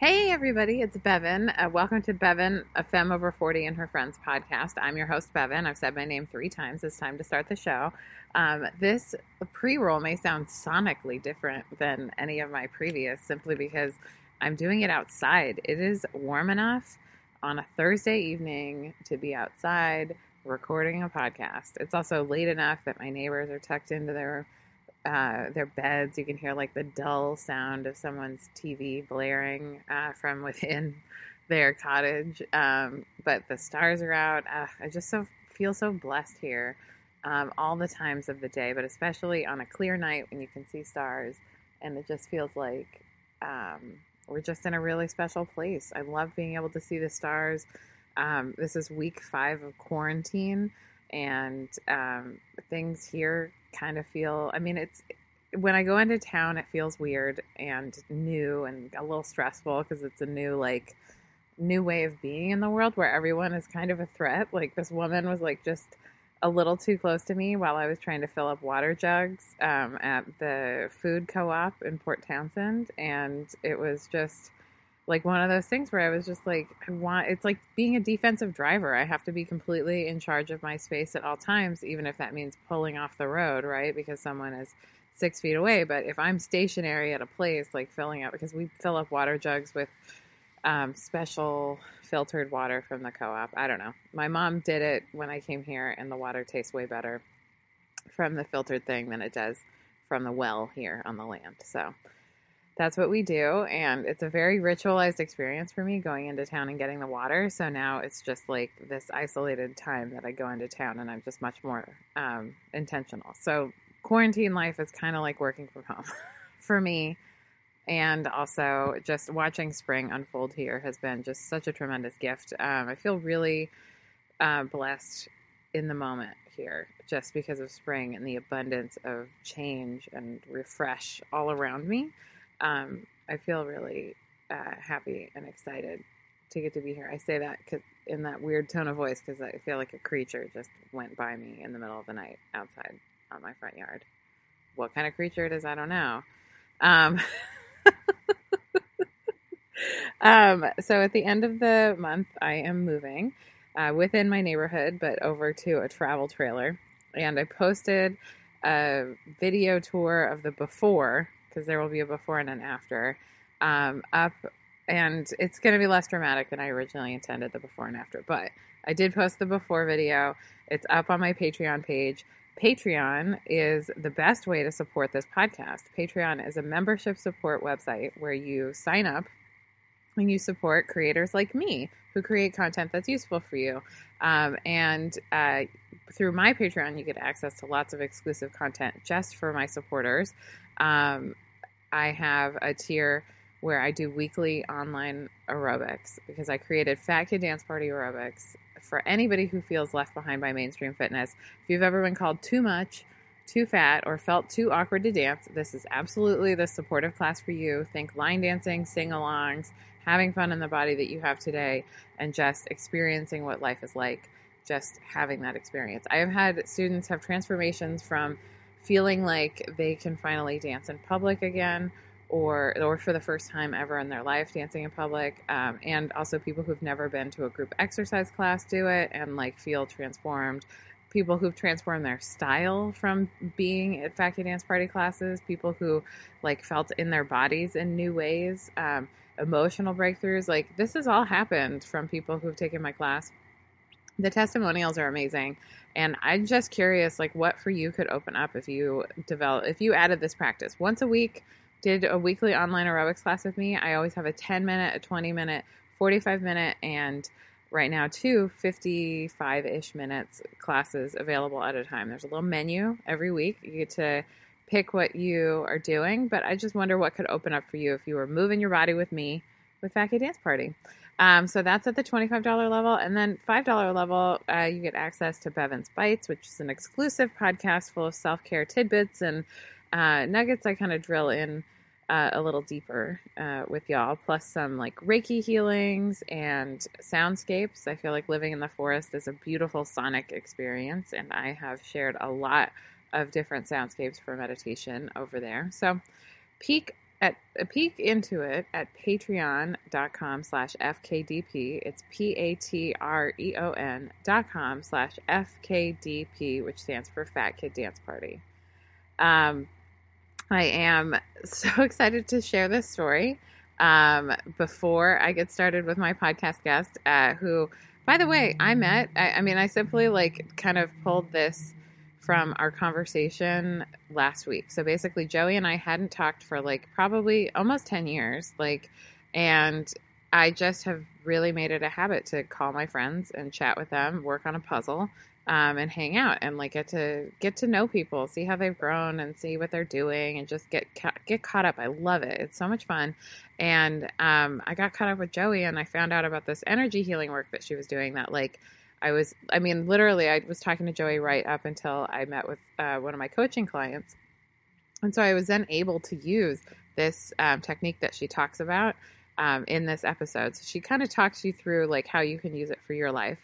Hey, everybody, it's Bevin. Uh, welcome to Bevin, a femme over 40 and her friends podcast. I'm your host, Bevin. I've said my name three times. It's time to start the show. Um, this pre roll may sound sonically different than any of my previous simply because I'm doing it outside. It is warm enough on a Thursday evening to be outside recording a podcast. It's also late enough that my neighbors are tucked into their uh, their beds. You can hear like the dull sound of someone's TV blaring uh, from within their cottage. Um, but the stars are out. Uh, I just so feel so blessed here um, all the times of the day, but especially on a clear night when you can see stars, and it just feels like um, we're just in a really special place. I love being able to see the stars. Um, this is week five of quarantine and um, things here kind of feel. I mean, it's when I go into town, it feels weird and new and a little stressful because it's a new like new way of being in the world where everyone is kind of a threat. Like this woman was like just a little too close to me while I was trying to fill up water jugs um, at the food co-op in Port Townsend, and it was just like one of those things where I was just like, I want it's like being a defensive driver. I have to be completely in charge of my space at all times, even if that means pulling off the road, right? Because someone is six feet away. But if I'm stationary at a place, like filling up, because we fill up water jugs with um, special filtered water from the co op. I don't know. My mom did it when I came here, and the water tastes way better from the filtered thing than it does from the well here on the land. So that's what we do. And it's a very ritualized experience for me going into town and getting the water. So now it's just like this isolated time that I go into town and I'm just much more um, intentional. So quarantine life is kind of like working from home for me. And also, just watching spring unfold here has been just such a tremendous gift. Um, I feel really uh, blessed in the moment here just because of spring and the abundance of change and refresh all around me um, I feel really uh, happy and excited to get to be here. I say that in that weird tone of voice because I feel like a creature just went by me in the middle of the night outside on my front yard. What kind of creature it is, I don't know. Um, um, so at the end of the month, I am moving uh, within my neighborhood, but over to a travel trailer. And I posted a video tour of the before because there will be a before and an after um, up and it's going to be less dramatic than I originally intended the before and after. But I did post the before video. It's up on my Patreon page. Patreon is the best way to support this podcast. Patreon is a membership support website where you sign up and you support creators like me who create content that's useful for you. Um, and uh, through my Patreon, you get access to lots of exclusive content just for my supporters. Um, I have a tier where I do weekly online aerobics because I created Fat Kid Dance Party Aerobics for anybody who feels left behind by mainstream fitness. If you've ever been called too much, too fat, or felt too awkward to dance, this is absolutely the supportive class for you. Think line dancing, sing alongs, having fun in the body that you have today, and just experiencing what life is like, just having that experience. I have had students have transformations from feeling like they can finally dance in public again or or for the first time ever in their life dancing in public. Um, and also people who've never been to a group exercise class do it and like feel transformed. People who've transformed their style from being at Kid Dance Party classes people who like felt in their bodies in new ways um, emotional breakthroughs like this has all happened from people who've taken my class the testimonials are amazing. And i'm just curious like what for you could open up if you develop if you added this practice? Once a week did a weekly online aerobics class with me. I always have a 10 minute a 20 minute 45 minute and right now two 55-ish minutes classes available at a time. There's a little menu every week. You get to pick what you are doing but i just wonder what could open up for you if you were moving your body with me with Fat Kid Dance Party um, so that's at the $25 level. And then $5 level, uh, you get access to Bevin's Bites, which is an exclusive podcast full of self care tidbits and uh, nuggets I kind of drill in uh, a little deeper uh, with y'all, plus some like Reiki healings and soundscapes. I feel like living in the forest is a beautiful sonic experience, and I have shared a lot of different soundscapes for meditation over there. So, peek at a peek into it at patreon.com slash fkdp it's p-a-t-r-e-o-n dot com slash fkdp which stands for fat kid dance party. Um, i am so excited to share this story. Um, before i get started with my podcast guest uh, who by the way i met I, I mean i simply like kind of pulled this from our conversation last week. So basically, Joey and I hadn't talked for like probably almost 10 years. Like, and I just have really made it a habit to call my friends and chat with them, work on a puzzle, um, and hang out and like get to get to know people, see how they've grown, and see what they're doing, and just get get caught up. I love it. It's so much fun. And um, I got caught up with Joey, and I found out about this energy healing work that she was doing. That like I was, I mean, literally, I was talking to Joey right up until I met with uh, one of my coaching clients. And so I was then able to use this um, technique that she talks about um, in this episode. So she kind of talks you through like how you can use it for your life.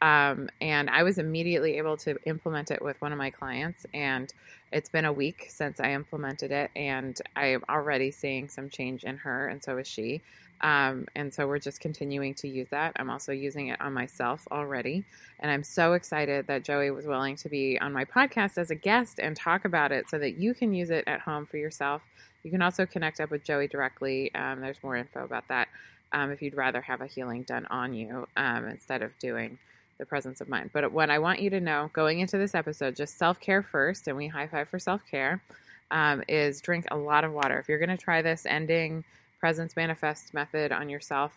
Um, and I was immediately able to implement it with one of my clients. And it's been a week since I implemented it, and I am already seeing some change in her, and so is she. Um, and so we're just continuing to use that. I'm also using it on myself already. And I'm so excited that Joey was willing to be on my podcast as a guest and talk about it so that you can use it at home for yourself. You can also connect up with Joey directly. Um, there's more info about that um, if you'd rather have a healing done on you um, instead of doing the presence of mind. But what I want you to know going into this episode, just self care first, and we high five for self care, um, is drink a lot of water. If you're going to try this ending presence manifest method on yourself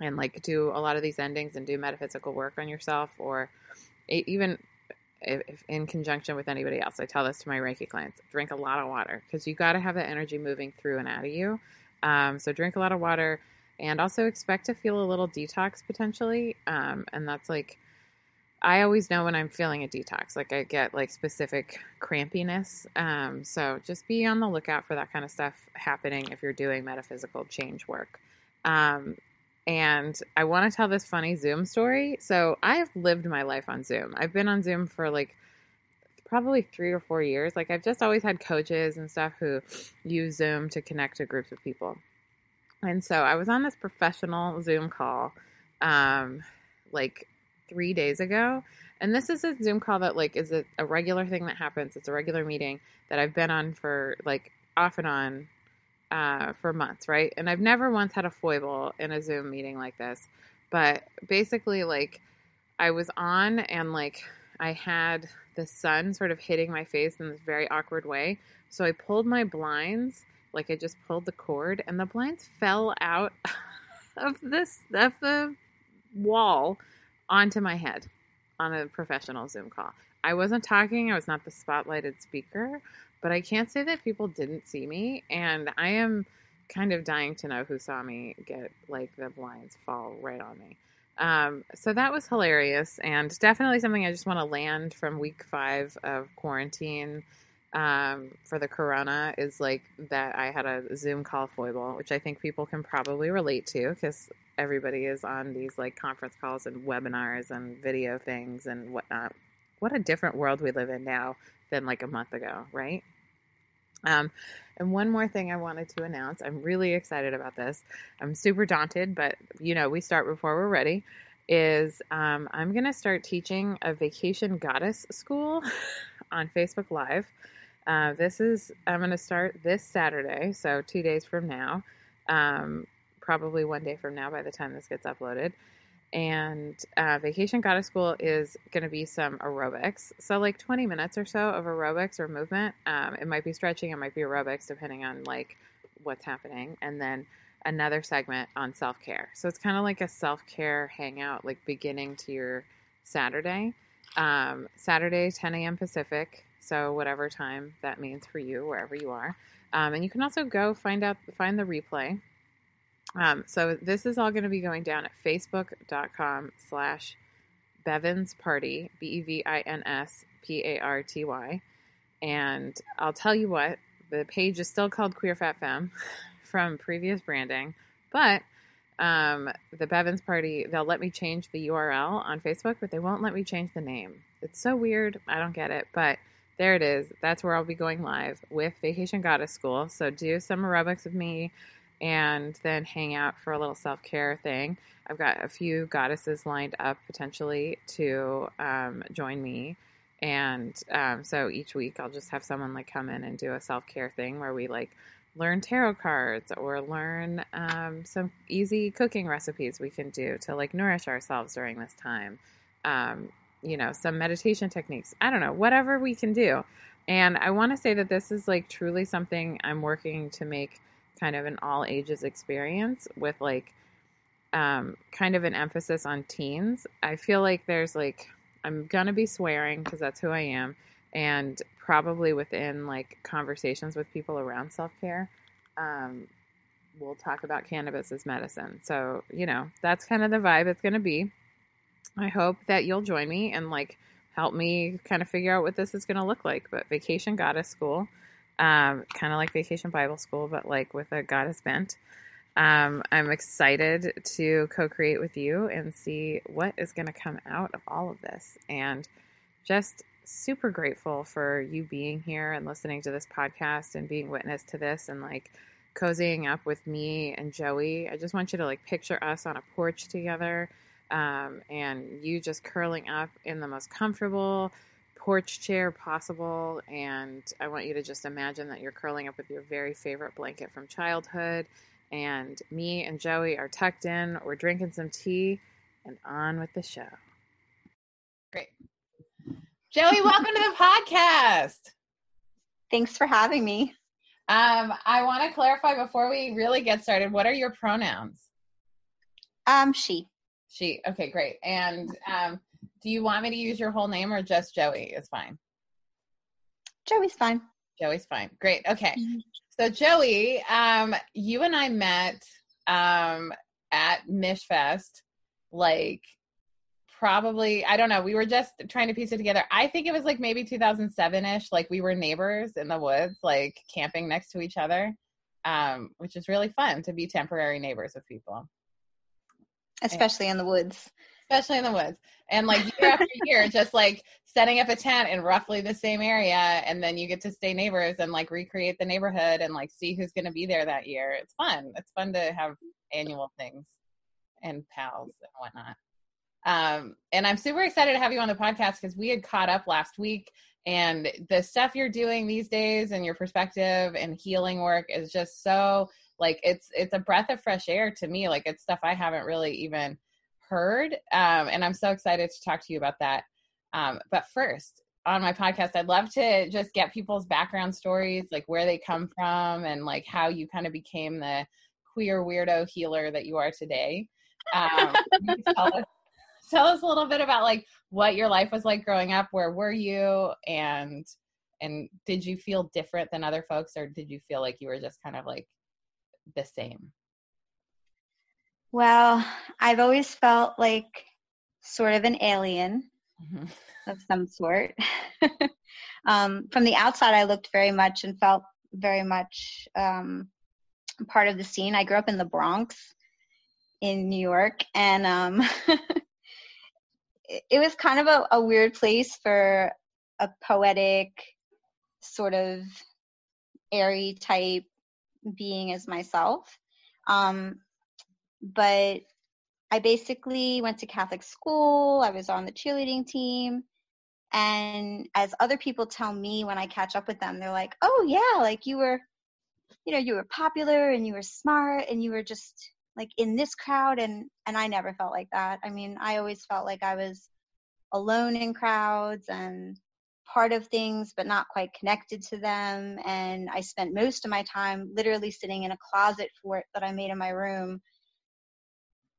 and like do a lot of these endings and do metaphysical work on yourself or even if in conjunction with anybody else. I tell this to my Reiki clients drink a lot of water because you got to have that energy moving through and out of you. Um, so drink a lot of water and also expect to feel a little detox potentially. Um, and that's like I always know when I'm feeling a detox. Like I get like specific crampiness. Um, so just be on the lookout for that kind of stuff happening if you're doing metaphysical change work. Um, and I want to tell this funny Zoom story. So I have lived my life on Zoom. I've been on Zoom for like probably three or four years. Like I've just always had coaches and stuff who use Zoom to connect to groups of people. And so I was on this professional Zoom call, um, like three days ago. And this is a Zoom call that like is a, a regular thing that happens. It's a regular meeting that I've been on for like off and on uh, for months, right? And I've never once had a foible in a Zoom meeting like this. But basically, like I was on and like I had the sun sort of hitting my face in this very awkward way. So I pulled my blinds, like I just pulled the cord, and the blinds fell out of this of the wall onto my head on a professional Zoom call. I wasn't talking, I was not the spotlighted speaker, but I can't say that people didn't see me. And I am kind of dying to know who saw me get like the blinds fall right on me. Um, so that was hilarious and definitely something I just want to land from week five of quarantine um, for the corona is like that I had a Zoom call foible, which I think people can probably relate to because everybody is on these like conference calls and webinars and video things and whatnot. What a different world we live in now than like a month ago, right? Um, and one more thing I wanted to announce. I'm really excited about this. I'm super daunted, but you know, we start before we're ready. Is um, I'm going to start teaching a vacation goddess school on Facebook Live. Uh, this is, I'm going to start this Saturday, so two days from now. Um, probably one day from now by the time this gets uploaded. And uh, Vacation Goddess School is going to be some aerobics. So, like 20 minutes or so of aerobics or movement. Um, it might be stretching, it might be aerobics, depending on like what's happening. And then another segment on self care. So, it's kind of like a self care hangout, like beginning to your Saturday. Um, Saturday, 10 a.m. Pacific. So, whatever time that means for you, wherever you are. Um, and you can also go find out, find the replay um, so this is all going to be going down at facebook.com slash Bevins Party, B E V I N S P A R T Y. And I'll tell you what, the page is still called Queer Fat Femme from previous branding, but um, the Bevins Party, they'll let me change the URL on Facebook, but they won't let me change the name. It's so weird. I don't get it. But there it is. That's where I'll be going live with Vacation Goddess School. So do some aerobics with me and then hang out for a little self care thing. I've got a few goddesses lined up potentially to um, join me. And um, so each week I'll just have someone like come in and do a self care thing where we like learn tarot cards or learn um, some easy cooking recipes we can do to like nourish ourselves during this time. Um, you know, some meditation techniques. I don't know, whatever we can do. And I want to say that this is like truly something I'm working to make kind of an all ages experience with like um, kind of an emphasis on teens. I feel like there's like, I'm going to be swearing because that's who I am. And probably within like conversations with people around self care, um, we'll talk about cannabis as medicine. So, you know, that's kind of the vibe it's going to be. I hope that you'll join me and like help me kind of figure out what this is going to look like. But Vacation Goddess School, um, kind of like Vacation Bible School, but like with a goddess bent. Um, I'm excited to co create with you and see what is going to come out of all of this. And just super grateful for you being here and listening to this podcast and being witness to this and like cozying up with me and Joey. I just want you to like picture us on a porch together um, and you just curling up in the most comfortable porch chair possible. And I want you to just imagine that you're curling up with your very favorite blanket from childhood. And me and Joey are tucked in, we're drinking some tea, and on with the show. Great. Joey, welcome to the podcast. Thanks for having me. Um, I want to clarify before we really get started. What are your pronouns? Um, she. She. Okay, great. And um, do you want me to use your whole name or just Joey is fine? Joey's fine. Joey's fine. Great. Okay. Mm-hmm. So Joey, um, you and I met um, at Michfest, like probably I don't know. We were just trying to piece it together. I think it was like maybe 2007 ish. Like we were neighbors in the woods, like camping next to each other, um, which is really fun to be temporary neighbors with people especially in the woods. Especially in the woods. And like year after year just like setting up a tent in roughly the same area and then you get to stay neighbors and like recreate the neighborhood and like see who's going to be there that year. It's fun. It's fun to have annual things and pals and whatnot. Um, and i'm super excited to have you on the podcast because we had caught up last week and the stuff you're doing these days and your perspective and healing work is just so like it's it's a breath of fresh air to me. Like it's stuff i haven't really even heard um, and i'm so excited to talk to you about that. Um, but first on my podcast i'd love to just get people's background stories like where they come from and like how you kind of became the queer weirdo healer that you are today. Um, tell, us, tell us a little bit about like what your life was like growing up? Where were you? And and did you feel different than other folks or did you feel like you were just kind of like the same? Well, I've always felt like sort of an alien mm-hmm. of some sort. um, from the outside, I looked very much and felt very much um, part of the scene. I grew up in the Bronx in New York, and um, it, was kind of a, a weird place for a poetic, sort of airy type being as myself. Um, but I basically went to Catholic school. I was on the cheerleading team. And as other people tell me when I catch up with them, they're like, oh, yeah, like you were, you know, you were popular and you were smart and you were just like in this crowd. And, and I never felt like that. I mean, I always felt like I was alone in crowds and part of things but not quite connected to them. And i spent most of my time literally sitting in a closet for that i made in my room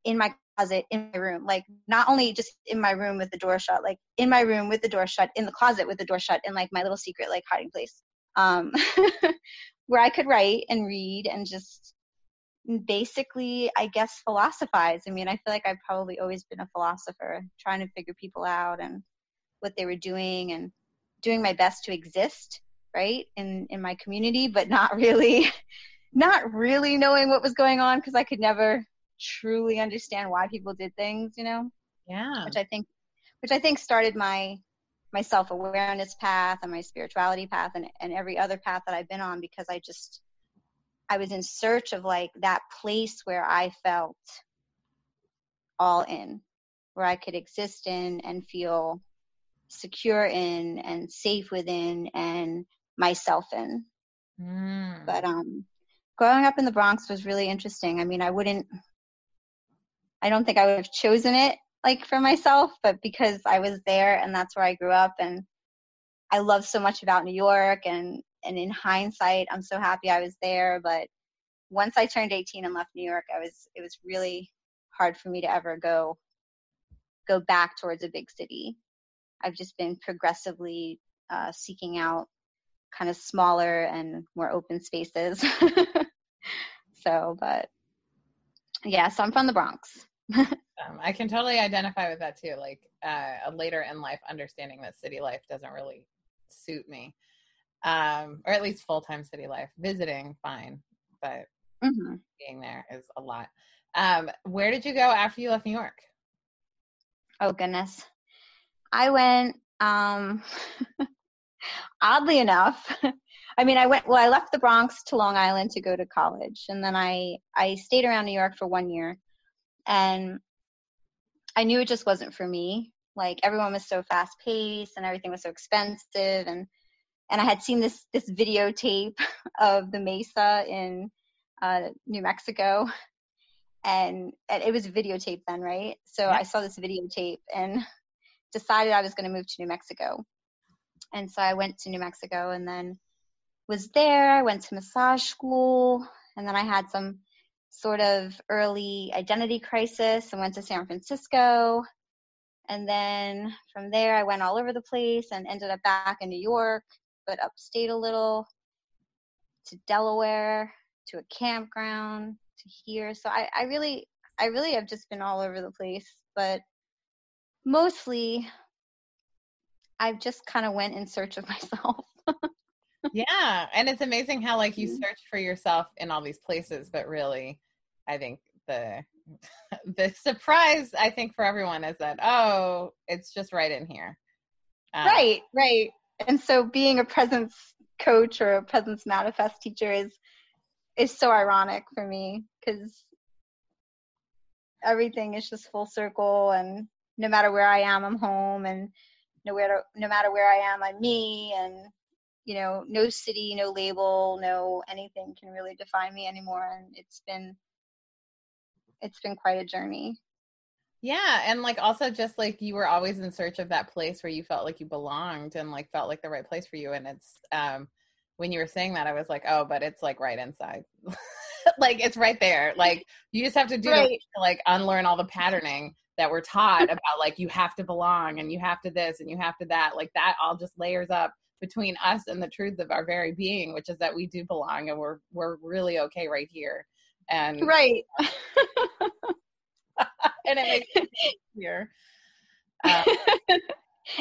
in my closet in my room. Like not only just in my room with the door shut like in my room with the door shut in the closet with the door shut in like my little secret like hiding place um where i could write and read and just basically i guess philosophize. I mean i feel like i've probably always been a philosopher trying to figure people out and what they were doing and doing my best to exist right in in my community but not really not really knowing what was going on because i could never truly understand why people did things you know? Yeah. Which i think which i think started my my self awareness path and my spirituality path and, and every other path that I've been on because I just I was in search of like that place where I felt all in, where I could exist in and feel secure in and safe within and myself in. Mm. But um growing up in the Bronx was really interesting. I mean, I wouldn't I don't think I would have chosen it like for myself, but because I was there and that's where I grew up and I love so much about New York and and in hindsight I'm so happy I was there, but once I turned 18 and left New York, I was it was really hard for me to ever go go back towards a big city. I've just been progressively uh, seeking out kind of smaller and more open spaces. so, but yeah, so I'm from the Bronx. um, I can totally identify with that too. Like uh, later in life, understanding that city life doesn't really suit me, um, or at least full time city life. Visiting, fine, but mm-hmm. being there is a lot. Um, where did you go after you left New York? Oh goodness. I went um oddly enough. I mean, I went well, I left the Bronx to Long Island to go to college and then I I stayed around New York for 1 year and I knew it just wasn't for me. Like everyone was so fast paced and everything was so expensive and and I had seen this this videotape of the Mesa in uh, New Mexico and, and it was a videotape then, right? So Yeah. I saw this videotape and decided I was going to move to New Mexico. And so I went to New Mexico and then was there. I went to massage school and then I had some sort of early identity crisis and went to San Francisco. And then from there, I went all over the place and ended up back in New York, but upstate a little to Delaware, to a campground, to here. So I, I really, I really have just been all over the place, but mostly I've just kind of went in search of myself. yeah, and it's amazing how like you Mhm. search for yourself in all these places, but really, I think the the surprise I think for everyone is that oh, it's just right in here. Um, right, right. And so being a presence coach or a presence manifest teacher is is so ironic for me because everything is just full circle and no matter where I am, I'm home and nowhere no matter where I am, I'm me and you know, no city, no label, no anything can really define me anymore and it's been it's been quite a journey. Yeah, and like also just like you were always in search of that place where you felt like you belonged and like felt like the right place for you and it's um when you were saying that I was like, "Oh, but it's like right inside." like it's right there. Like you just have to do Right. to like unlearn all the patterning that we're taught about like you have to belong and you have to this and you have to that. Like that all just layers up between us and the truth of our very being, which is that we do belong and we're we're really okay right here. And Right. and it makes easier. Uh,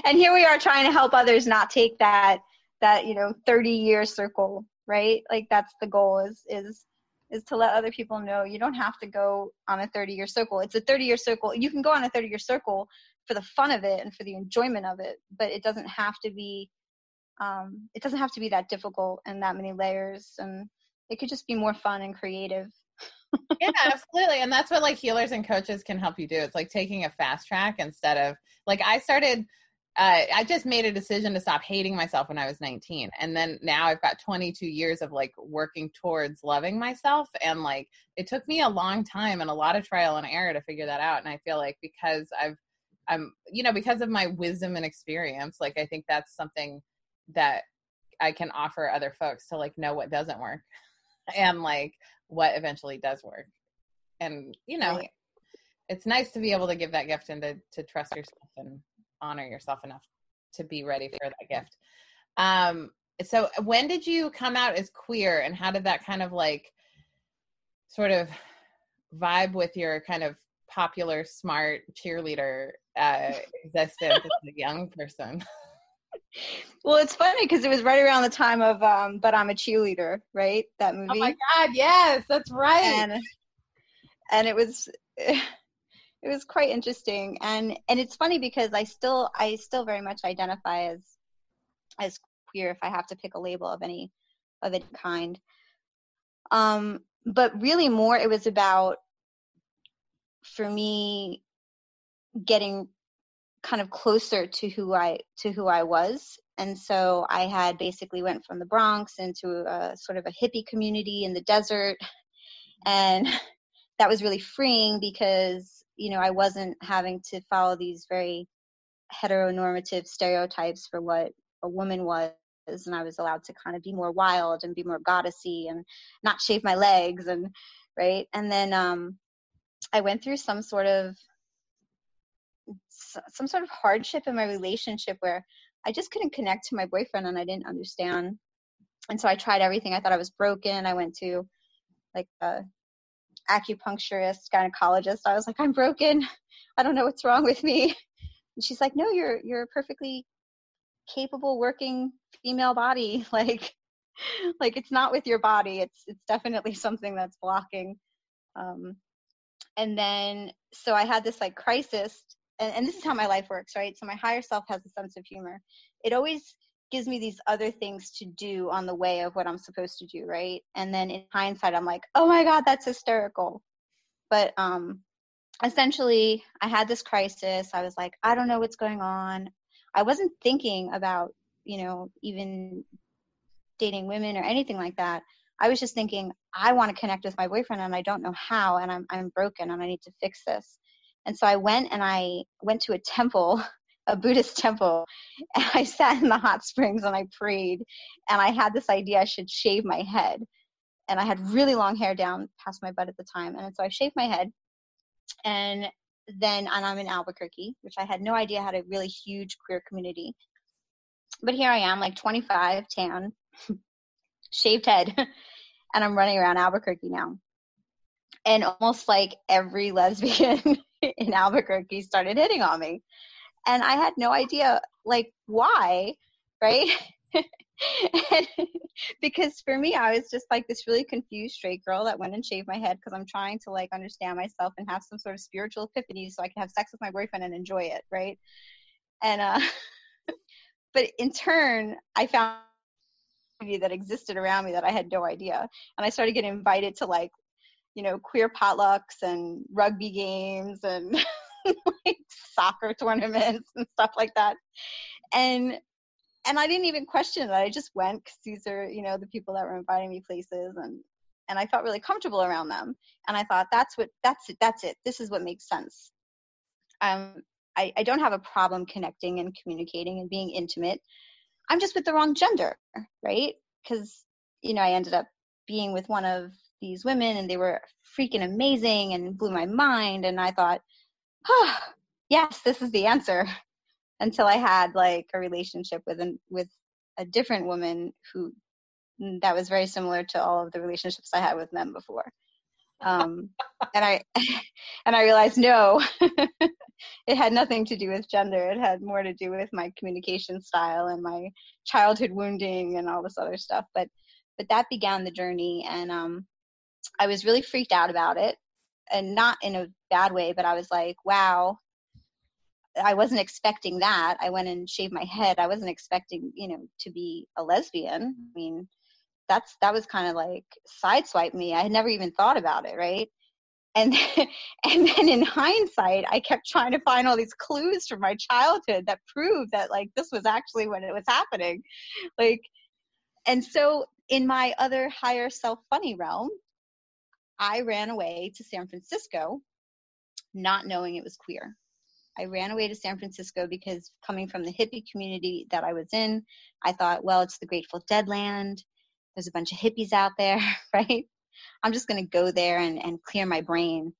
and here we are trying to help others not take that that you know 30 year circle right like that's the goal is is is to let other people know you don't have to go on a 30 year circle it's a 30 year circle you can go on a 30 year circle for the fun of it and for the enjoyment of it but it doesn't have to be um it doesn't have to be that difficult and that many layers and it could just be more fun and creative yeah, absolutely. And that's what like healers and coaches can help you do. It's like taking a fast track instead of like I started uh, I just made a decision to stop hating myself when I was 19. And then now I've got 22 years of like working towards loving myself. And like it took me a long time and a lot of trial and error to figure that out. And I feel like because I've, I'm, you know, because of my wisdom and experience, like I think that's something that I can offer other folks to like know what doesn't work and like what eventually does work. And, you know, Right. it's nice to be able to give that gift and to, to trust yourself and honor yourself enough to be ready for that gift. Um, so when did you come out as queer and how did that kind of like sort of vibe with your kind of popular, smart cheerleader uh, existence as a young person? well it's funny because it was right around the time of um but i'm a cheerleader right that movie Oh my God, yes, that's right. and and it was it was quite interesting. And and it's funny because i still i still very much identify as as queer if i have to pick a label of any of any kind. Um but really more it was about for me getting kind of closer to who i to who i was. And so i had basically went from the bronx into a sort of a hippie community in the desert. And that was really freeing because you know, I wasn't having to follow these very heteronormative stereotypes for what a woman was and I was allowed to kind of be more wild and be more goddessy and not shave my legs and right? And then um I went through some sort of some sort of hardship in my relationship where I just couldn't connect to my boyfriend and I didn't understand. And so I tried everything. I thought I was broken. I went to like a acupuncturist, gynecologist. I was like, I'm broken. I don't know what's wrong with me. And she's like, No, you're you're a perfectly capable working female body. Like like it's not with your body. It's it's definitely something that's blocking. Um, and then so I had this like crisis and, and this is how my life works, right? So my higher self has a sense of humor. It always gives me these other things to do on the way of what I'm supposed to do, right? And then in hindsight, I'm like, oh my God, that's hysterical. But um, essentially, I had this crisis. I was like, I don't know what's going on. I wasn't thinking about, you know, even dating women or anything like that. I was just thinking, I want to connect with my boyfriend and I don't know how, and I'm I'm broken and I need to fix this. And so I went and I went to a temple a Buddhist temple and I sat in the hot springs and I prayed and I had this idea I should shave my head. And I had really long hair down past my butt at the time. And so I shaved my head and then and I'm in Albuquerque, which I had no idea had a really huge queer community. But here I am, like 25, tan, shaved head, and I'm running around Albuquerque now. And almost like every lesbian in Albuquerque started hitting on me and I had no idea like why, right? because for me, I was just like this really confused straight girl that went and shaved my head because I'm trying to like understand myself and have some sort of spiritual epiphany so I can have sex with my boyfriend and enjoy it, right? And uh, but in turn, I found that existed around me that I had no idea, and I started getting invited to like, you know, queer potlucks and rugby games and like soccer tournaments and stuff like that. And and I didn't even question it. I just went because these are, you know, the people that were inviting me places and and I felt really comfortable around them. And I thought that's what that's it, that's it. This is what makes sense. Um I, I don't have a problem connecting and communicating and being intimate. I'm just with the wrong gender, right? Because, you know, I ended up being with one of these women and they were freaking amazing and blew my mind. And I thought, oh, yes, this is the answer. Until I had like a relationship with an with a different woman who mm, that was very similar to all of the relationships I had with men before. Um, and I and I realized no, it had nothing to do with gender. It had more to do with my communication style and my childhood wounding and all this other stuff. But but that began the journey, and um, I was really freaked out about it and not in a bad way, but I was like, wow, I wasn't expecting that. I went and shaved my head. I wasn't expecting, you know, to be a lesbian. I mean, that's that was kind of like sideswipe me. I had never even thought about it, right? And then, and then in hindsight, I kept trying to find all these clues from my childhood that proved that like this was actually when it was happening. Like and so in my other higher self funny realm, I ran away to San Francisco not knowing it was queer. I ran away to San Francisco because coming from the hippie community that I was in, I thought, well, it's the Grateful Dead land. There's a bunch of hippies out there, right? I'm just going to go there and, and clear my brain.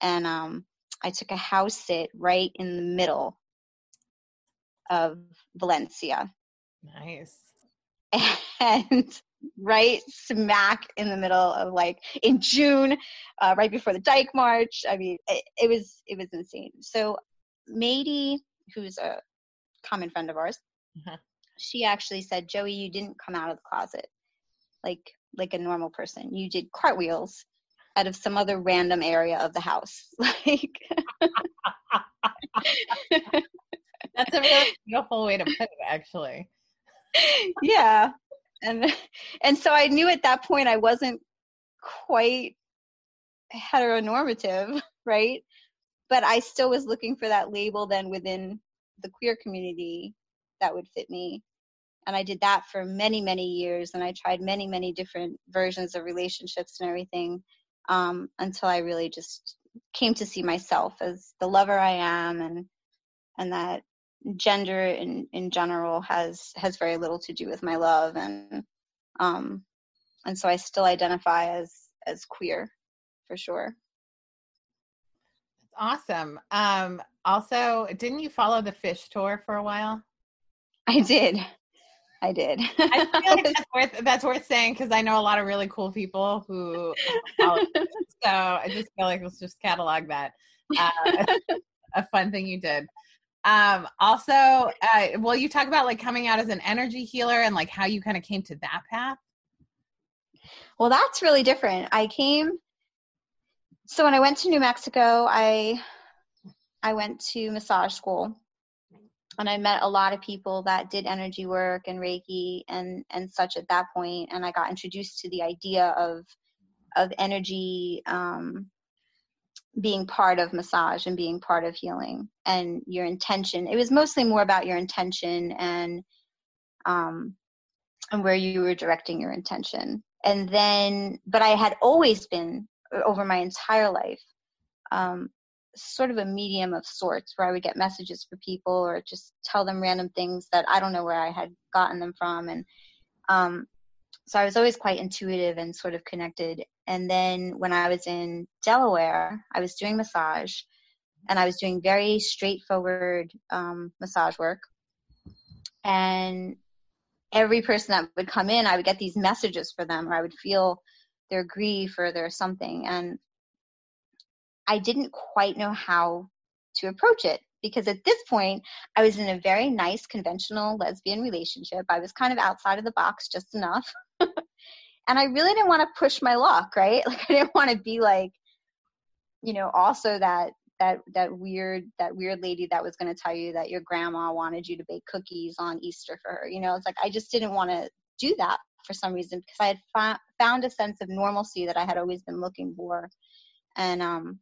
And um, I took a house sit right in the middle of Valencia. Nice. And right smack in the middle of like in June, uh, right before the Dyke March. I mean, it, it was it was insane. So Mady, who's a common friend of ours, mm-hmm. she actually said, "Joey, you didn't come out of the closet like like a normal person. You did cartwheels out of some other random area of the house. Like That's a really beautiful way to put it, actually. yeah. And and so I knew at that point I wasn't quite heteronormative, right? But I still was looking for that label then within the queer community that would fit me. And I did that for many, many years. And I tried many, many different versions of relationships and everything um, until I really just came to see myself as the lover I am and and that gender in, in general has has very little to do with my love and um and so I still identify as as queer for sure. That's awesome. Um, also, didn't you follow the Phish tour for a while? I did. I did. I feel like that's worth that's worth saying because I know a lot of really cool people who. so I just feel like let's just catalog that. Uh, a fun thing you did. Um, also, uh, well, you talk about like coming out as an energy healer and like how you kind of came to that path. Well, that's really different. I came so when I went to New Mexico, I I went to massage school and I met a lot of people that did energy work and Reiki and and such at that point, and I got introduced to the idea of of energy um, being part of massage and being part of healing and your intention. It was mostly more about your intention and um, and where you were directing your intention. And then, but I had always been over my entire life um, sort of a medium of sorts where I would get messages for people or just tell them random things that I don't know where I had gotten them from. And um, so I was always quite intuitive and sort of connected. And then when I was in Delaware, I was doing massage and I was doing very straightforward um, massage work. And every person that would come in, I would get these messages for them, or I would feel their grief or their something. And I didn't quite know how to approach it because at this point I was in a very nice conventional lesbian relationship. I was kind of outside of the box just enough. and I really didn't want to push my luck, right? Like I didn't want to be like you know also that that that weird that weird lady that was going to tell you that your grandma wanted you to bake cookies on Easter for her. You know, it's like I just didn't want to do that for some reason because I had fa- found a sense of normalcy that I had always been looking for. And um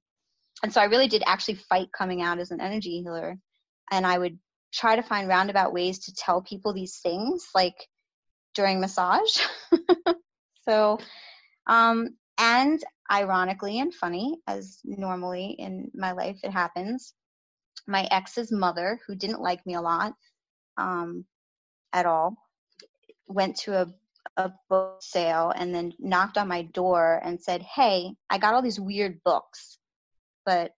and so I really did actually fight coming out as an energy healer. And I would try to find roundabout ways to tell people these things, like during massage. so, um, and ironically and funny, as normally in my life it happens, my ex's mother, who didn't like me a lot um, at all, went to a a book sale and then knocked on my door and said, Hey, I got all these weird books but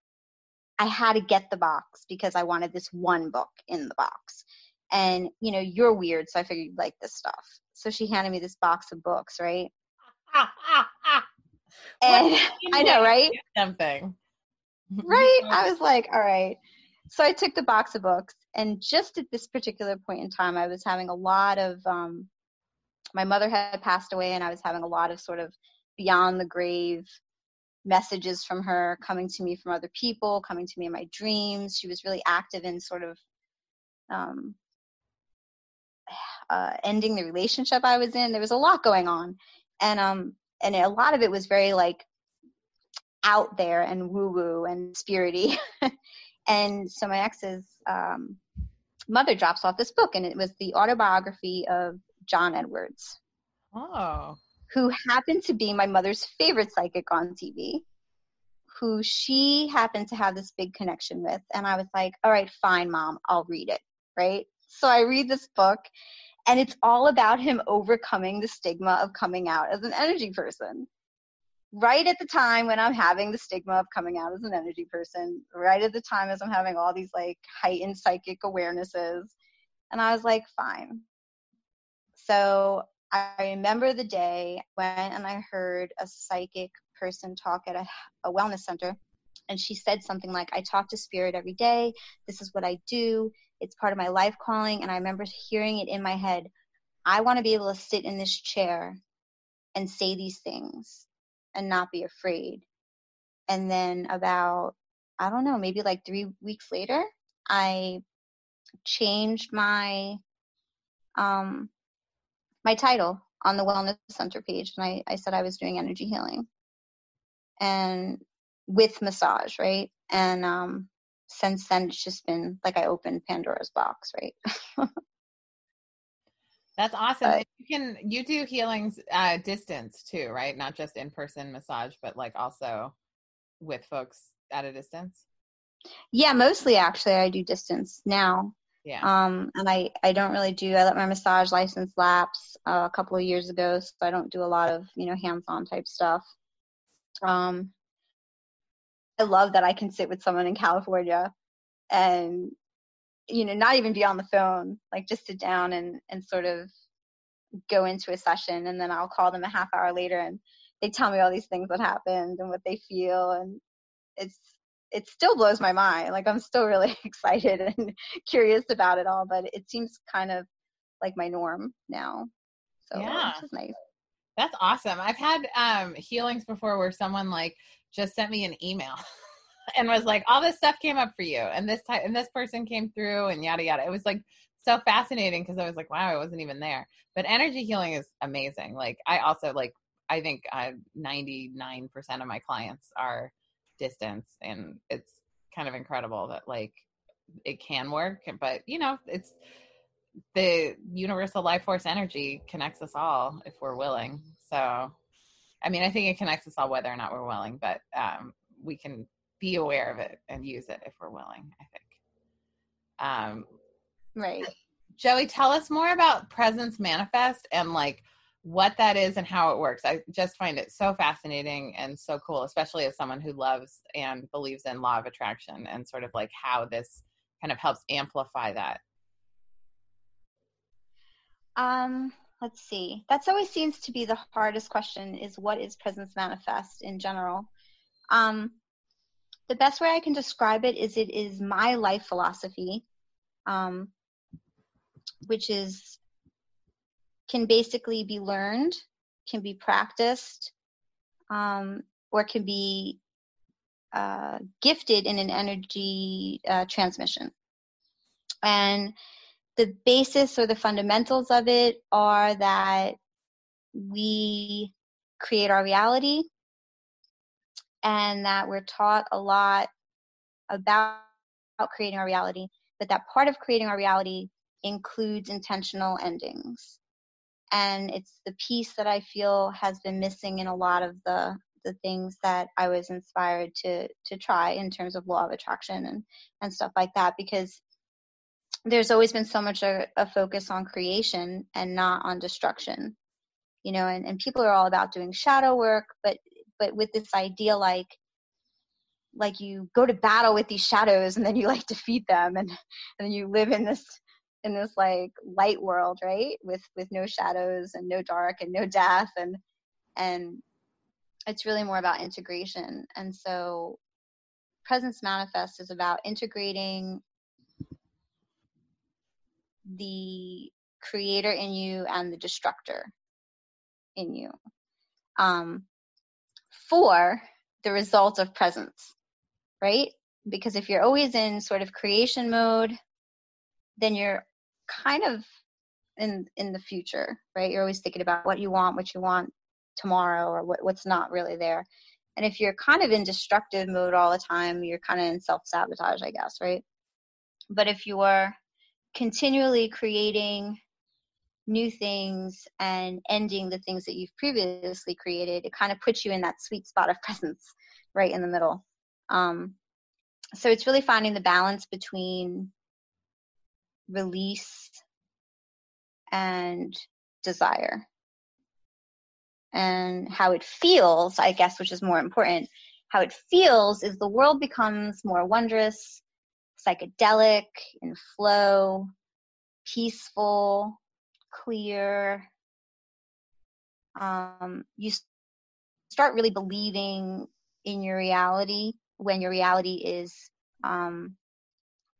I had to get the box because I wanted this one book in the box. And, you know, you're weird, so I figured you'd like this stuff. So she handed me this box of books, right? and I know, right? Something. right? I was like, all right. So I took the box of books, and just at this particular point in time, I was having a lot of. Um, my mother had passed away, and I was having a lot of sort of beyond the grave messages from her coming to me from other people, coming to me in my dreams. She was really active in sort of um, uh, ending the relationship I was in. There was a lot going on, and um, and a lot of it was very like out there and woo woo and spirity. and so my ex's um, mother drops off this book, and it was the autobiography of John Edwards. Oh who happened to be my mother's favorite psychic on TV, who she happened to have this big connection with. And I was like, all right, fine, mom, I'll read it. Right. So I read this book, and it's all about him overcoming the stigma of coming out as an energy person. Right at the time when I'm having the stigma of coming out as an energy person, right at the time as I'm having all these like heightened psychic awarenesses. And I was like, fine. So I remember the day when and I heard a psychic person talk at a, a wellness center and she said something like i talk to spirit every day this is what i do it's part of my life calling and i remember hearing it in my head i want to be able to sit in this chair and say these things and not be afraid. And then about, I don't know, maybe like three weeks later, I changed my um my title on the wellness center page and I, I said I was doing energy healing and with massage, right? And um since then it's just been like I opened Pandora's box, right? That's awesome. But, you can you do healings uh distance too, right? Not just in person massage, but like also with folks at a distance. Yeah, mostly actually I do distance now. Yeah. Um, and I I don't really do. I let my massage license lapse uh, a couple of years ago, so I don't do a lot of you know hands-on type stuff. Um, I love that I can sit with someone in California and you know not even be on the phone like just sit down and and sort of go into a session and then I'll call them a half hour later and they tell me all these things that happened and what they feel and it's it still blows my mind. Like I'm still really excited and curious about it all but it seems kind of like my norm now. So yeah. which is nice. That's awesome. I've had um healings before where someone like just sent me an email and was like, all this stuff came up for you, and this time, and this person came through, and yada yada. It was like so fascinating because I was like, wow, I wasn't even there. But energy healing is amazing. Like I also like, I think uh, ninety nine percent of my clients are distance, and it's kind of incredible that like it can work. But you know, it's the universal life force energy connects us all if we're willing. So, I mean, I think it connects us all whether or not we're willing, but um, we can be aware of it and use it if we're willing, I think. Um, right. Joey, tell us more about Presence Manifest and like what that is and how it works. I just find it so fascinating and so cool, especially as someone who loves and believes in law of attraction and sort of like how this kind of helps amplify that. Um, let's see. That's always seems to be the hardest question is what is presence manifest in general. Um, the best way I can describe it is it is my life philosophy, um, which is can basically be learned, can be practiced, um, or can be uh, gifted in an energy uh, transmission. And the basis or the fundamentals of it are that we create our reality and that we're taught a lot about creating our reality, but that part of creating our reality includes intentional endings. And it's the piece that I feel has been missing in a lot of the the things that I was inspired to to try in terms of law of attraction and and stuff like that because there's always been so much a, a focus on creation and not on destruction you know and, and people are all about doing shadow work but but with this idea like like you go to battle with these shadows and then you like defeat them and and you live in this in this like light world right? With with no shadows and no dark and no death and and it's really more about integration. And so presence manifest is about integrating the creator in you and the destructor in you um for the result of presence, right? Because if you're always in sort of creation mode, then you're kind of in in the future, right? You're always thinking about what you want, what you want tomorrow, or what, what's not really there. And if you're kind of in destructive mode all the time, you're kind of in self sabotage, I guess, right? But if you are continually creating new things and ending the things that you've previously created, it kind of puts you in that sweet spot of presence right in the middle. Um, so it's really finding the balance between release and desire and how it feels, I guess, which is more important. How it feels is the world becomes more wondrous, psychedelic, in flow, peaceful, clear, um, you start really believing in your reality when your reality is um,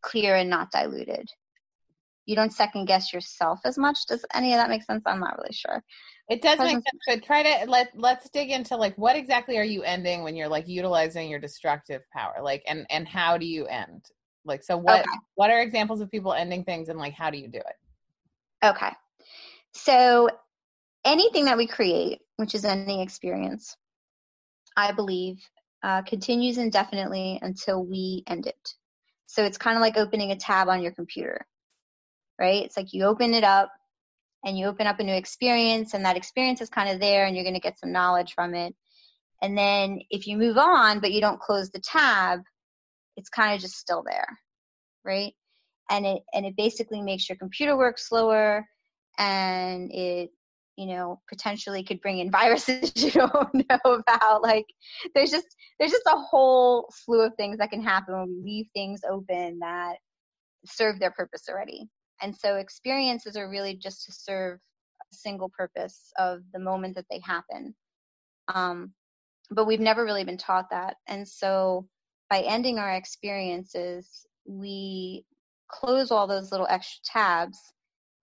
clear and not diluted. You don't second guess yourself as much. Does any of that make sense? I'm not really sure. It does make sense, but try to let let's dig into like what exactly are you ending when you're like utilizing your destructive power, like and and how do you end? Like so, what okay. what are examples of people ending things, and like how do you do it? Okay, so anything that we create, which is any experience, I believe, uh, continues indefinitely until we end it. So it's kind of like opening a tab on your computer, right? It's like you open it up and you open up a new experience and that experience is kind of there and you're going to get some knowledge from it and then if you move on but you don't close the tab it's kind of just still there right and it and it basically makes your computer work slower and it you know potentially could bring in viruses you don't know about like there's just there's just a whole slew of things that can happen when we leave things open that serve their purpose already and so experiences are really just to serve a single purpose of the moment that they happen. Um, but we've never really been taught that. And so by ending our experiences, we close all those little extra tabs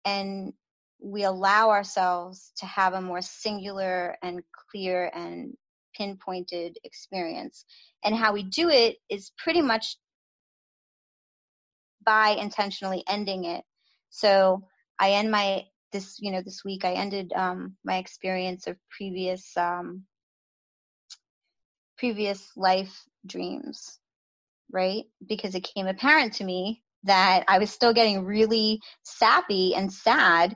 and we allow ourselves to have a more singular and clear and pinpointed experience. And how we do it is pretty much by intentionally ending it so I end my this you know this week I ended um, my experience of previous um, previous life dreams, right? Because it came apparent to me that I was still getting really sappy and sad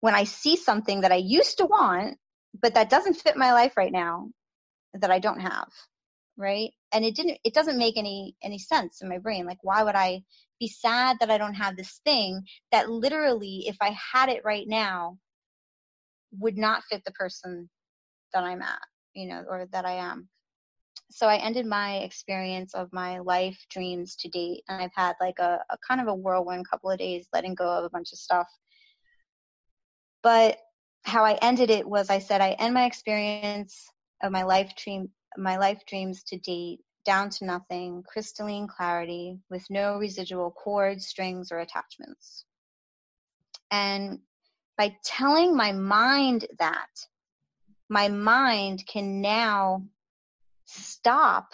when I see something that I used to want, but that doesn't fit my life right now, that I don't have, right? And it didn't. It doesn't make any any sense in my brain. Like, why would I be sad that I don't have this thing that literally, if I had it right now, would not fit the person that I'm at, you know, or that I am. So I ended my experience of my life dreams to date, and I've had like a, a kind of a whirlwind couple of days letting go of a bunch of stuff. But how I ended it was I said I end my experience of my life dream my life dreams to date down to nothing, crystalline clarity with no residual cords, strings, or attachments. And by telling my mind that, my mind can now stop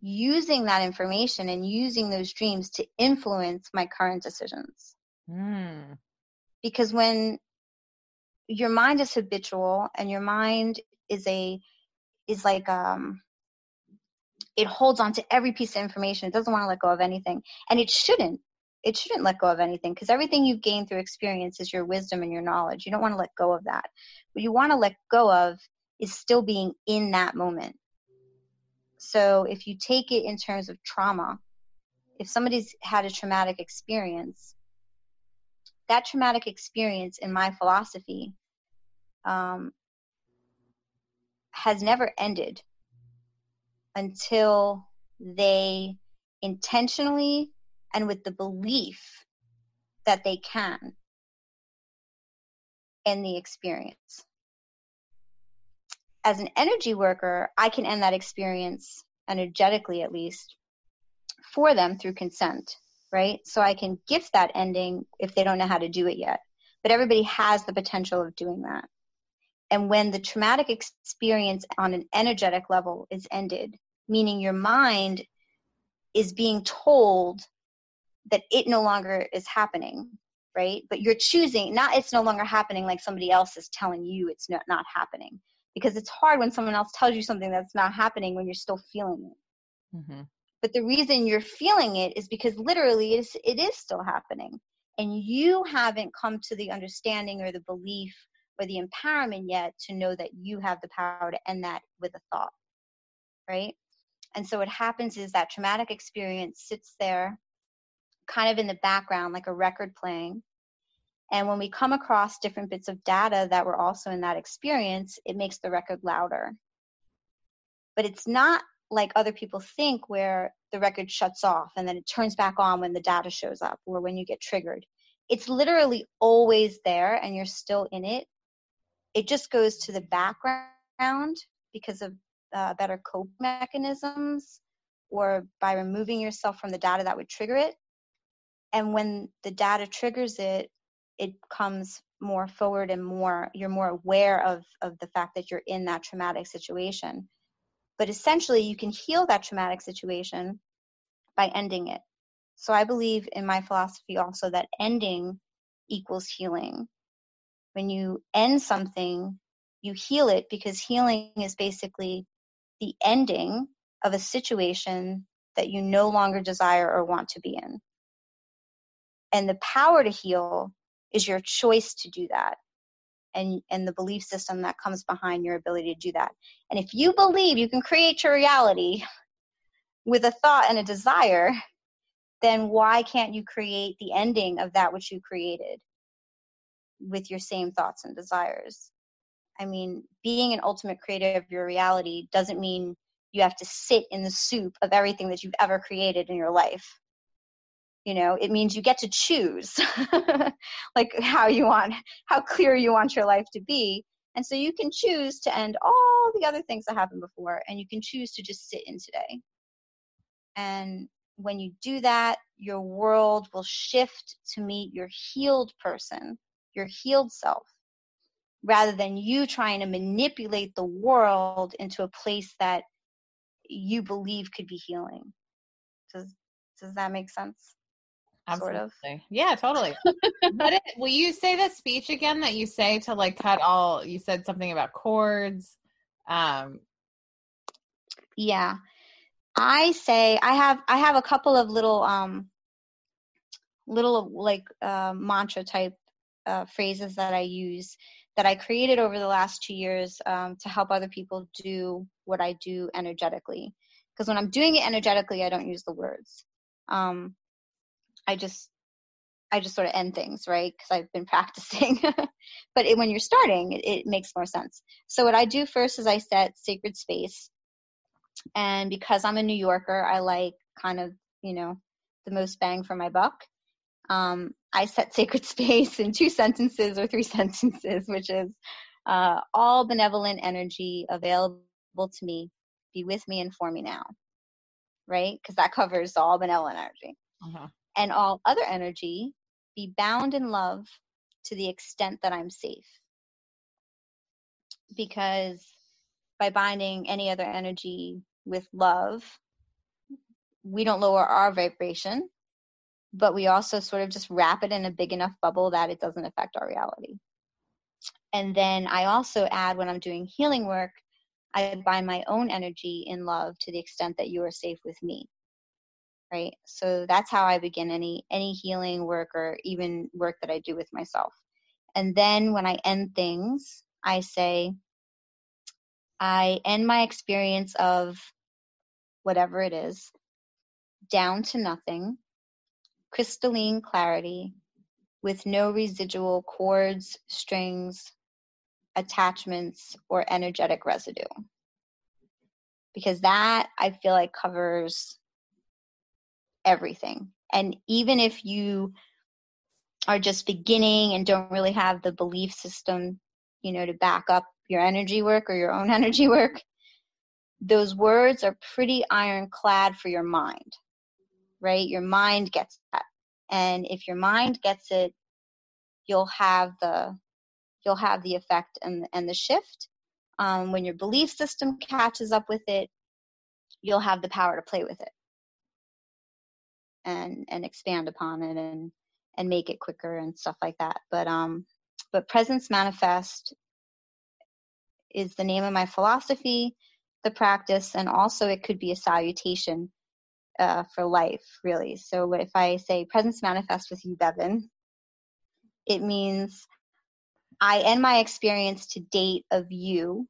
using that information and using those dreams to influence my current decisions. Mm. Because when your mind is habitual and your mind is a is like um it holds on to every piece of information. It doesn't want to let go of anything. And it shouldn't. It shouldn't let go of anything because everything you've gained through experience is your wisdom and your knowledge. You don't want to let go of that. What you want to let go of is still being in that moment. So if you take it in terms of trauma, if somebody's had a traumatic experience, that traumatic experience in my philosophy um, has never ended until they intentionally and with the belief that they can end the experience. As an energy worker, I can end that experience energetically at least for them through consent, right? So I can gift that ending if they don't know how to do it yet. But everybody has the potential of doing that. And when the traumatic experience on an energetic level is ended, meaning your mind is being told that it no longer is happening, right? But you're choosing, not it's no longer happening like somebody else is telling you it's not, not happening. Because it's hard when someone else tells you something that's not happening when you're still feeling it. Mm-hmm. But the reason you're feeling it is because literally it is, it is still happening. And you haven't come to the understanding or the belief or the empowerment yet to know that you have the power to end that with a thought, right? And so what happens is that traumatic experience sits there kind of in the background like a record playing. And when we come across different bits of data that were also in that experience, it makes the record louder. But it's not like other people think where the record shuts off and then it turns back on when the data shows up or when you get triggered. It's literally always there and you're still in it it just goes to the background because of uh, better cope mechanisms or by removing yourself from the data that would trigger it. And when the data triggers it, it comes more forward and more you're more aware of of the fact that you're in that traumatic situation. But essentially you can heal that traumatic situation by ending it. So i believe in my philosophy also that ending equals healing. When you end something you heal it because healing is basically the ending of a situation that you no longer desire or want to be in. And the power to heal is your choice to do that and and the belief system that comes behind your ability to do that. And if you believe you can create your reality with a thought and a desire then why can't you create the ending of that which you created with your same thoughts and desires? I mean being an ultimate creator of your reality doesn't mean you have to sit in the soup of everything that you've ever created in your life you know it means you get to choose like how you want how clear you want your life to be. And so you can choose to end all the other things that happened before and you can choose to just sit in today. And when you do that your world will shift to meet your healed person your healed self rather than you trying to manipulate the world into a place that you believe could be healing. Does does that make sense Absolutely. sort of. Yeah, totally. but it, will you say the speech again that you say to like cut all? You said something about cords. Um, yeah, I say I have I have a couple of little um little like uh, mantra type uh, phrases that I use that I created over the last two years um, to help other people do what I do energetically. Because when I'm doing it energetically, I don't use the words. Um, I just I just sort of end things, right? Because I've been practicing. but it, when you're starting, it, it, makes more sense. So what I do first is I set sacred space, and because I'm a New Yorker, I like kind of you know the most bang for my buck. Um, I set sacred space in two sentences or three sentences, which is uh, all benevolent energy available to me, be with me and for me now, right? Because that covers all benevolent energy. Uh-huh and all other energy be bound in love to the extent that I'm safe. Because by binding any other energy with love, we don't lower our vibration, but we also sort of just wrap it in a big enough bubble that it doesn't affect our reality. And then I also add when I'm doing healing work, I bind my own energy in love to the extent that you are safe with me right? So that's how i begin any any healing work or even work that i do with myself. And then when i end things i say i end my experience of whatever it is down to nothing crystalline clarity with no residual cords strings attachments or energetic residue. Because that i feel like covers everything. And even if you are just beginning and don't really have the belief system, you know, to back up your energy work or your own energy work, those words are pretty ironclad for your mind, right? Your mind gets that. And if your mind gets it, you'll have the you'll have the effect and and the shift. Um, when your belief system catches up with it, you'll have the power to play with it and and expand upon it and and make it quicker and stuff like that. But um but presence manifest is the name of my philosophy the practice and also it could be a salutation uh, for life really. So if i say presence manifest with you Bevin it means i end my experience to date of you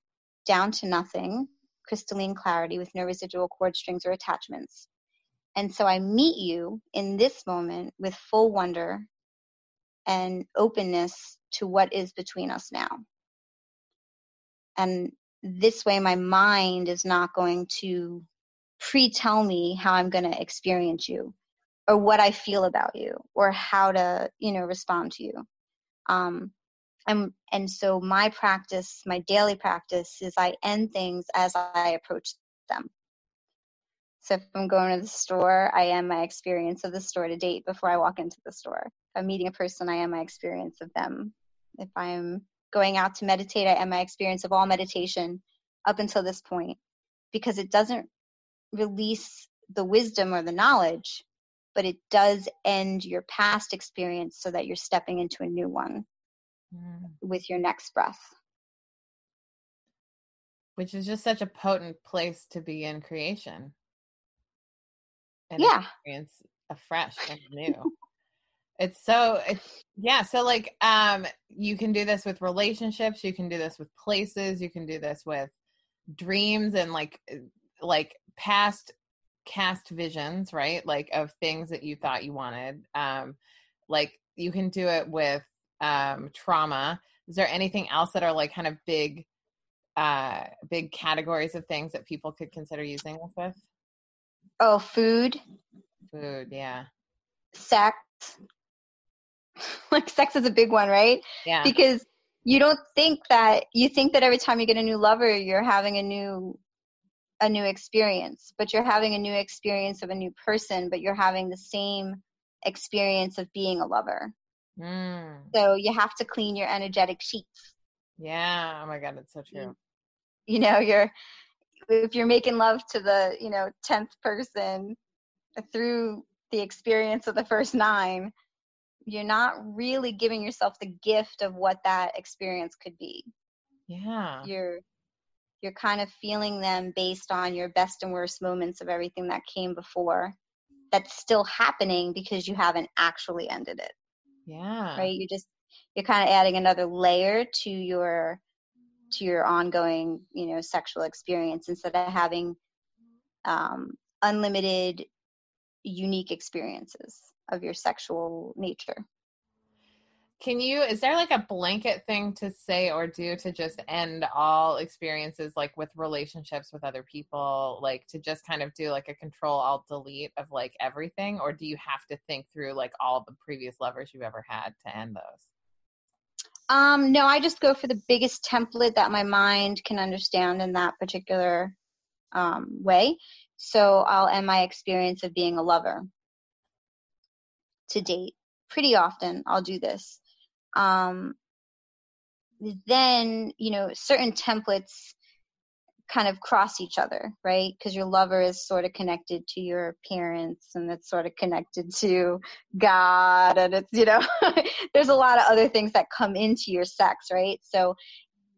down to nothing crystalline clarity with no residual cord strings or attachments and so I meet you in this moment with full wonder and openness to what is between us now. And this way, my mind is not going to pre tell me how I'm going to experience you or what I feel about you or how to, you know, respond to you. Um, and, and so my practice, my daily practice is I end things as I approach them. So if I'm going to the store, I am my experience of the store to date before I walk into the store. If I'm meeting a person, I am my experience of them. If I'm going out to meditate, I am my experience of all meditation up until this point because it doesn't release the wisdom or the knowledge, but it does end your past experience so that you're stepping into a new one mm. with your next breath. Which is just such a potent place to be in creation. And yeah. experience afresh and new. it's so it's yeah, so like um you can do this with relationships, you can do this with places, you can do this with dreams and like uh, like past cast visions, right? Like of things that you thought you wanted. Um, like you can do it with um, trauma. Is there anything else that are like kind of big, uh, big categories of things that people could consider using this with? Oh, food. Food, yeah. Sex. like sex is a big one, right? Yeah. Because you don't think that you think that every time you get a new lover, you're having a new a new experience, but you're having a new experience of a new person, but you're having the same experience of being a lover. Mm. So you have to clean your energetic sheets. Yeah. Oh my God, it's so true. You, you know, you're if you're making love to the, you know, tenth person through the experience of the first nine, you're not really giving yourself the gift of what that experience could be. Yeah. You're you're kind of feeling them based on your best and worst moments of everything that came before that's still happening because you haven't actually ended it yeah right you just you're kind of adding another layer to your to your ongoing you know sexual experience instead of having um, unlimited unique experiences of your sexual nature can you, is there like a blanket thing to say or do to just end all experiences like with relationships with other people, like to just kind of do like a control alt delete of like everything? Or do you have to think through like all the previous lovers you've ever had to end those? Um, no, I just go for the biggest template that my mind can understand in that particular um, way. So I'll end my experience of being a lover to date. Pretty often I'll do this um, then you know certain templates kind of cross each other right? Because your lover is sort of connected to your parents and it's sort of connected to god and it's you know there's a lot of other things that come into your sex right? So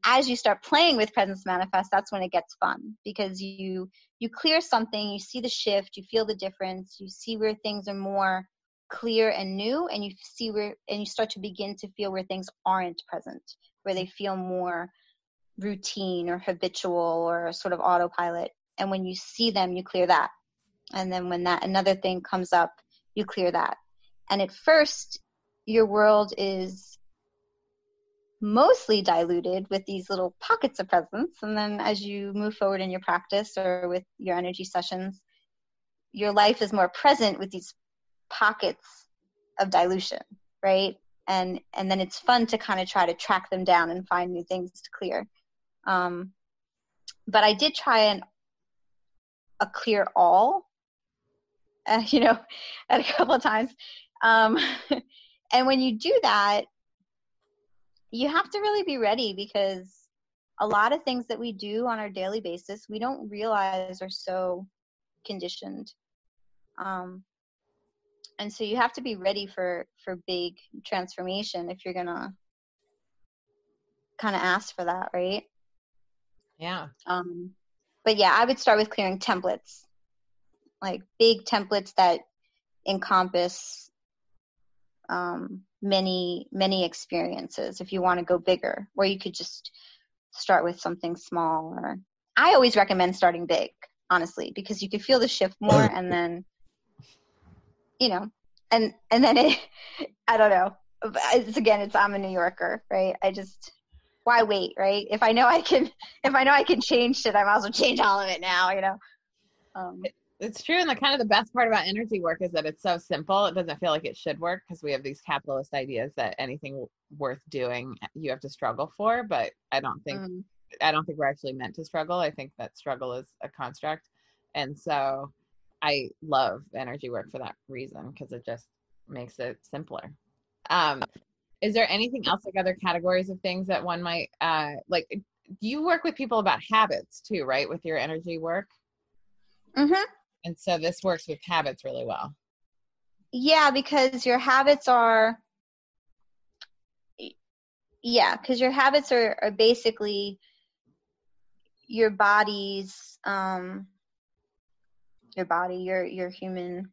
as you start playing with presence manifest that's when it gets fun because you you clear something you see the shift you feel the difference you see where things are more clear and new and you see where and you start to begin to feel where things aren't present where they feel more routine or habitual or sort of autopilot and when you see them you clear that and then when that another thing comes up you clear that and at first your world is mostly diluted with these little pockets of presence and then as you move forward in your practice or with your energy sessions your life is more present with these pockets of dilution, right? And and then it's fun to kind of try to track them down and find new things to clear. Um, but I did try an a clear all, uh, you know, at a couple of times. Um, and when you do that, you have to really be ready because a lot of things that we do on our daily basis we don't realize are so conditioned. Um, and so you have to be ready for for big transformation if you're gonna kind of ask for that right yeah um but yeah i would start with clearing templates like big templates that encompass um, many many experiences if you want to go bigger or you could just start with something small or i always recommend starting big honestly because you can feel the shift more and then you know, and and then it, I don't know. It's again, it's I'm a New Yorker, right? I just why wait, right? If I know I can, if I know I can change shit, I might as well change all of it now, you know. Um, it's true, and the kind of the best part about energy work is that it's so simple. It doesn't feel like it should work because we have these capitalist ideas that anything worth doing you have to struggle for. But I don't think mm. I don't think we're actually meant to struggle. I think that struggle is a construct, and so I love energy work for that reason because it just makes it simpler. Um, is there anything else like other categories of things that one might uh like? You work with people about habits too, right? With your energy work. Mm-hmm. And so this works with habits really well. Yeah, because your habits are yeah, because your habits are, are basically your body's um your body, your your human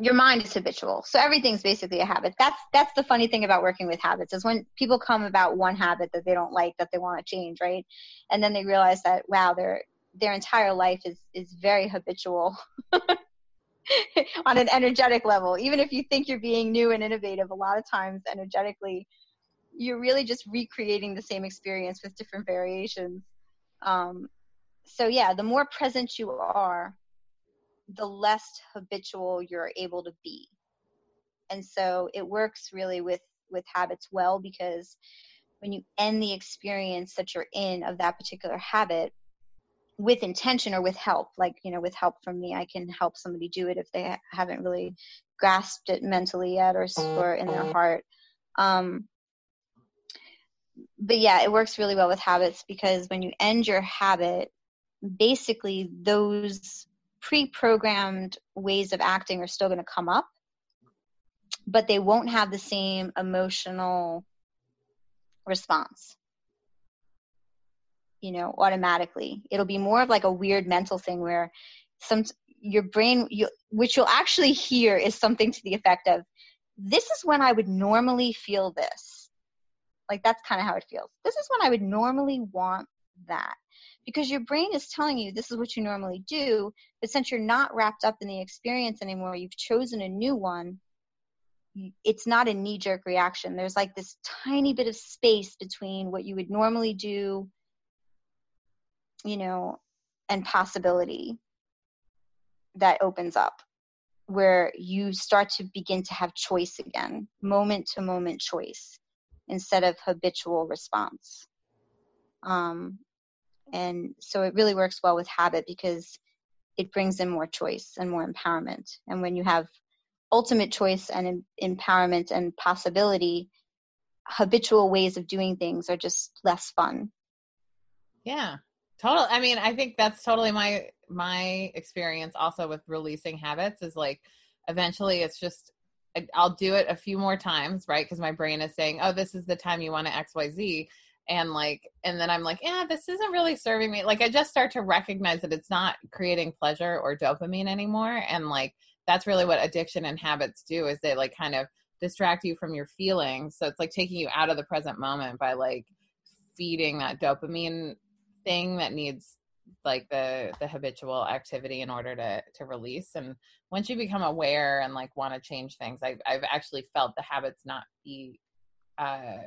your mind is habitual. So everything's basically a habit. That's that's the funny thing about working with habits is when people come about one habit that they don't like that they want to change, right? And then they realize that wow, their their entire life is is very habitual. on an energetic level. Even if you think you're being new and innovative, a lot of times energetically you're really just recreating the same experience with different variations. Um, so yeah, the more present you are, the less habitual you're able to be. And so it works really with with habits well because when you end the experience that you're in of that particular habit with intention or with help, like you know, with help from me, I can help somebody do it if they haven't really grasped it mentally yet or, or in their heart. Um, but yeah, it works really well with habits because when you end your habit, basically those pre-programmed ways of acting are still going to come up, but they won't have the same emotional response. You know, automatically. It'll be more of like a weird mental thing where some your brain you which you'll actually hear is something to the effect of this is when I would normally feel this like that's kind of how it feels. This is when I would normally want that because your brain is telling you this is what you normally do. But since you're not wrapped up in the experience anymore, you've chosen a new one. It's not a knee jerk reaction. There's like this tiny bit of space between what you would normally do, you know, and possibility that opens up where you start to begin to have choice again, moment to moment choice instead of habitual response. Um, and so it really works well with habit because it brings in more choice and more empowerment. And when you have ultimate choice and em- empowerment and possibility, habitual ways of doing things are just less fun. Yeah. Total. I mean, I think that's totally my my experience also with releasing habits is like eventually it's just I'll do it a few more times, right? Because my brain is saying, "Oh, this is the time you want to X, Y, Z," and like, and then I'm like, "Yeah, this isn't really serving me." Like, I just start to recognize that it's not creating pleasure or dopamine anymore, and like, that's really what addiction and habits do is they like kind of distract you from your feelings. So it's like taking you out of the present moment by like feeding that dopamine thing that needs like the the habitual activity in order to to release and once you become aware and like want to change things i've i've actually felt the habits not be uh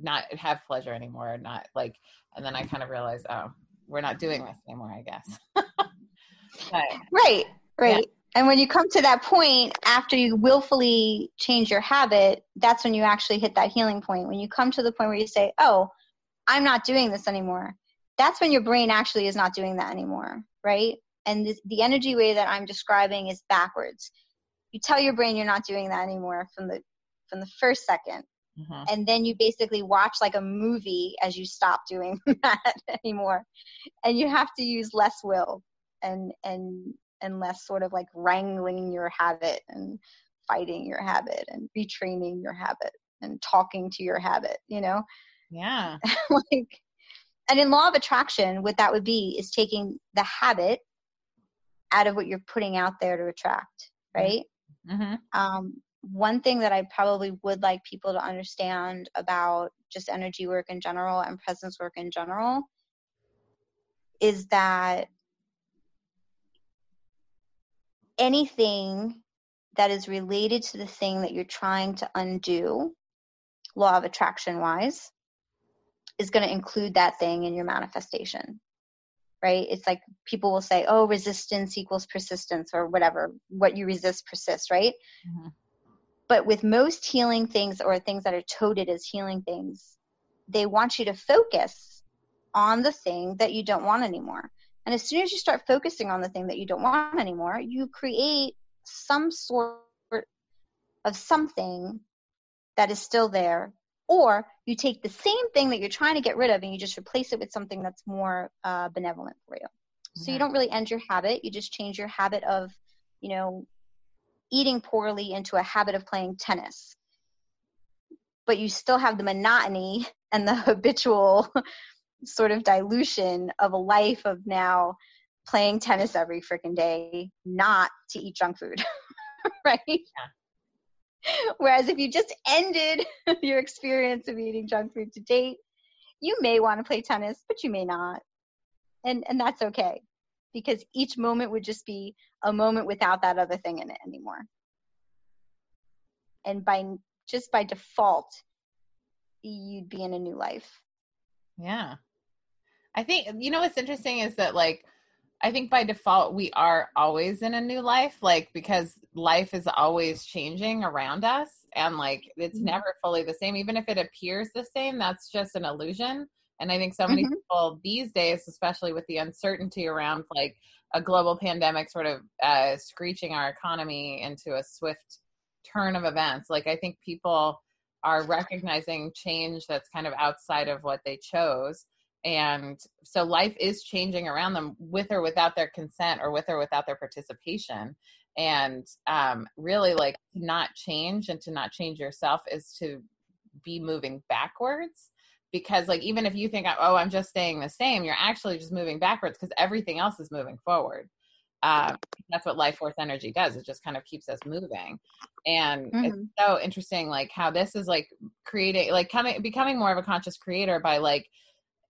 not have pleasure anymore not like and then i kind of realized oh we're not doing this anymore i guess but, right right yeah. and when you come to that point after you willfully change your habit that's when you actually hit that healing point when you come to the point where you say oh i'm not doing this anymore that's when your brain actually is not doing that anymore, right? And the, the energy way that I'm describing is backwards. You tell your brain you're not doing that anymore from the from the first 2nd mm-hmm. and then you basically watch like a movie as you stop doing that anymore, and you have to use less will and and and less sort of like wrangling your habit and fighting your habit and retraining your habit and talking to your habit, you know? Yeah. like and in law of attraction what that would be is taking the habit out of what you're putting out there to attract right mm-hmm. um, one thing that i probably would like people to understand about just energy work in general and presence work in general is that anything that is related to the thing that you're trying to undo law of attraction wise is going to include that thing in your manifestation right it's like people will say oh resistance equals persistence or whatever what you resist persists right mm-hmm. But with most healing things or things that are toted as healing things they want you to focus on the thing that you don't want anymore. And as soon as you start focusing on the thing that you don't want anymore you create some sort of something that is still there, or you take the same thing that you're trying to get rid of and you just replace it with something that's more uh, benevolent for you. So you don't really end your habit, you just change your habit of, you know, eating poorly into a habit of playing tennis. But you still have the monotony and the habitual sort of dilution of a life of now playing tennis every freaking day, not to eat junk food, right? Yeah. Whereas if you just ended your experience of eating junk food to date, you may want to play tennis, but you may not. And and that's okay. Because each moment would just be a moment without that other thing in it anymore. And by just by default, you'd be in a new life. Yeah. I think you know what's interesting is that like I think by default we are always in a new life, like because life is always changing around us and like it's mm-hmm. never fully the same. Even if it appears the same, that's just an illusion. And I think so many mm-hmm. people these days, especially with the uncertainty around like a global pandemic sort of uh, screeching our economy into a swift turn of events, like I think people are recognizing change that's kind of outside of what they chose. And so life is changing around them with or without their consent or with or without their participation. And um, really like to not change and to not change yourself is to be moving backwards because like even if you think oh i'm just staying the same you're actually just moving backwards because everything else is moving forward. Um, that's what life force energy does. It just kind of keeps us moving. And mm-hmm. it's so interesting like how this is like creating like coming becoming more of a conscious creator by like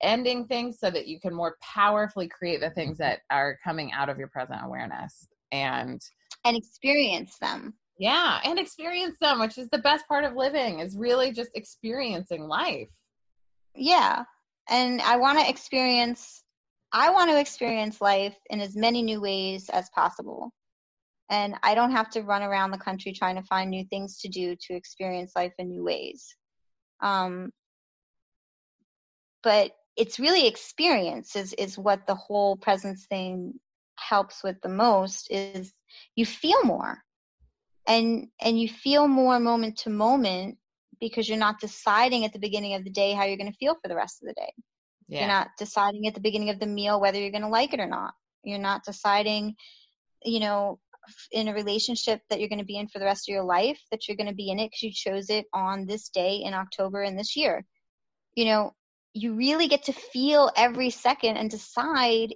ending things so that you can more powerfully create the things that are coming out of your present awareness and and experience them. Yeah and experience them which is the best part of living is really just experiencing life yeah. And i want to experience i want to experience life in as many new ways as possible. And i don't have to run around the country trying to find new things to do to experience life in new ways. Um, but it's really experience is is what the whole presence thing helps with the most is you feel more. And and you feel more moment to moment because you're not deciding at the beginning of the day how you're going to feel for the rest of the day yeah. you're not deciding at the beginning of the meal whether you're going to like it or not you're not deciding you know in a relationship that you're going to be in for the rest of your life that you're going to be in it because you chose it on this day in october in this year you know you really get to feel every second and decide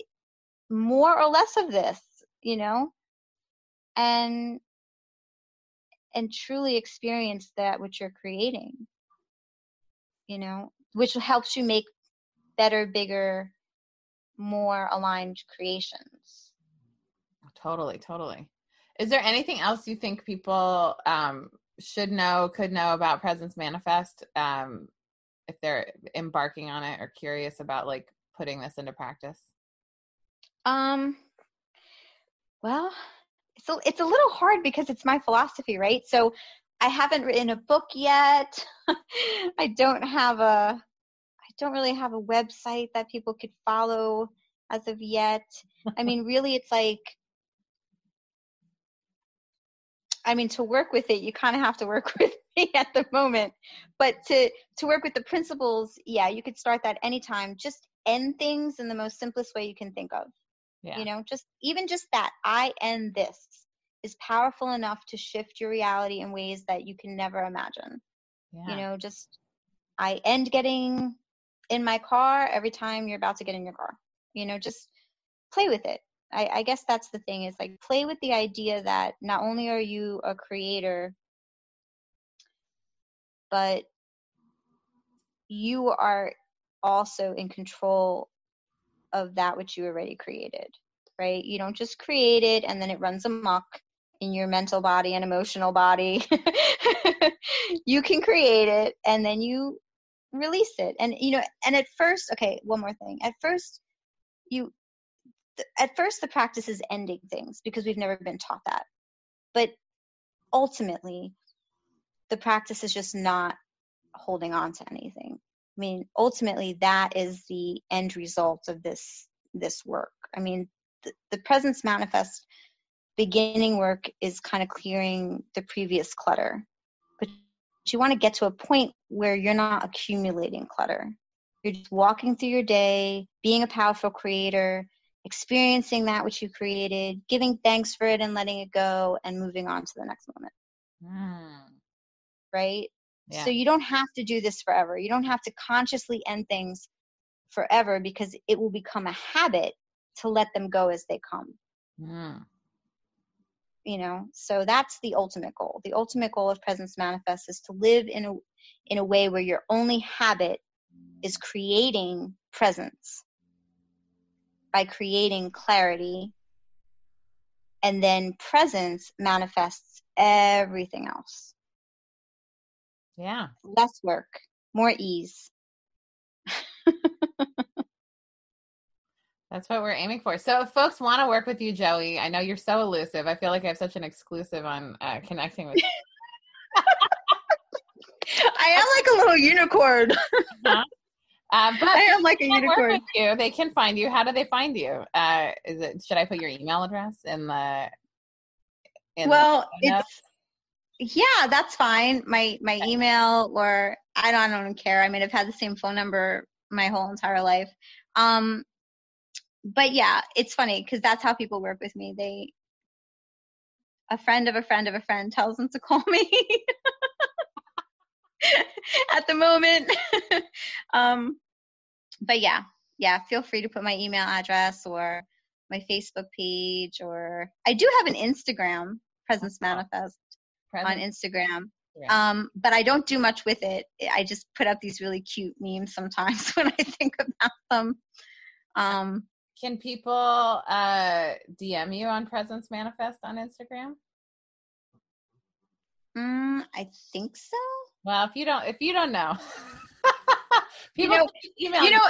more or less of this, you know? And and truly experience that which you're creating. You know, which helps you make better, bigger, more aligned creations. Totally, totally. Is there anything else you think people um, should know, could know about Presence Manifest um, if they're embarking on it or curious about like putting this into practice? Um, well, so it's a little hard because it's my philosophy, right? So I haven't written a book yet. I don't have a I don't really have a website that people could follow as of yet. I mean, really it's like I mean, to work with it, you kind of have to work with me at the moment. But to to work with the principles, yeah, you could start that anytime. Just end things in the most simplest way you can think of. Yeah. You know, just even just that I end this is powerful enough to shift your reality in ways that you can never imagine. Yeah. You know, just I end getting in my car every time you're about to get in your car. You know, just play with it. I, I guess that's the thing is like play with the idea that not only are you a creator, but you are also in control of that which you already created, right? You don't just create it and then it runs amok in your mental body and emotional body. you can create it and then you release it. And you know, and at first, okay, one more thing. At first, you at first the practice is ending things because we've never been taught that but ultimately the practice is just not holding on to anything i mean ultimately that is the end result of this this work i mean the, the presence manifest beginning work is kind of clearing the previous clutter but you want to get to a point where you're not accumulating clutter. You're just walking through your day, being a powerful creator, experiencing that which you created, giving thanks for it and letting it go, and moving on to the next moment. Mm. Right? Yeah. So you don't have to do this forever. You don't have to consciously end things forever because it will become a habit to let them go as they come. Mm. You know, so that's the ultimate goal. The ultimate goal of presence manifest is to live in a in a way where your only habit is creating presence by creating clarity and then presence manifests everything else Yeah. less work more ease That's what we're aiming for. So, if folks want to work with you, Joey, I know you're so elusive. I feel like I have such an exclusive on uh, connecting with you. i am like a little unicorn Uh, but i am like a unicorn you. They can find you. How do they find you? Uh, is it? Should I put your email address in the? In well the it's yeah that's fine. My my email or i don't, I don't care. I mean i've had the same phone number my whole entire life. Um but yeah it's funny because that's how people work with me. They a friend of a friend of a friend tells them to call me at the moment. Um but yeah yeah feel free to put my email address or my facebook page or i do have an instagram presence manifest on Instagram. Yeah. Um, but I don't do much with it. I just put up these really cute memes sometimes when I think about them. Um, Can people uh, DM you on Presence Manifest on Instagram? mm, I think so. Well, if you don't, if you don't know, You people know- email You know,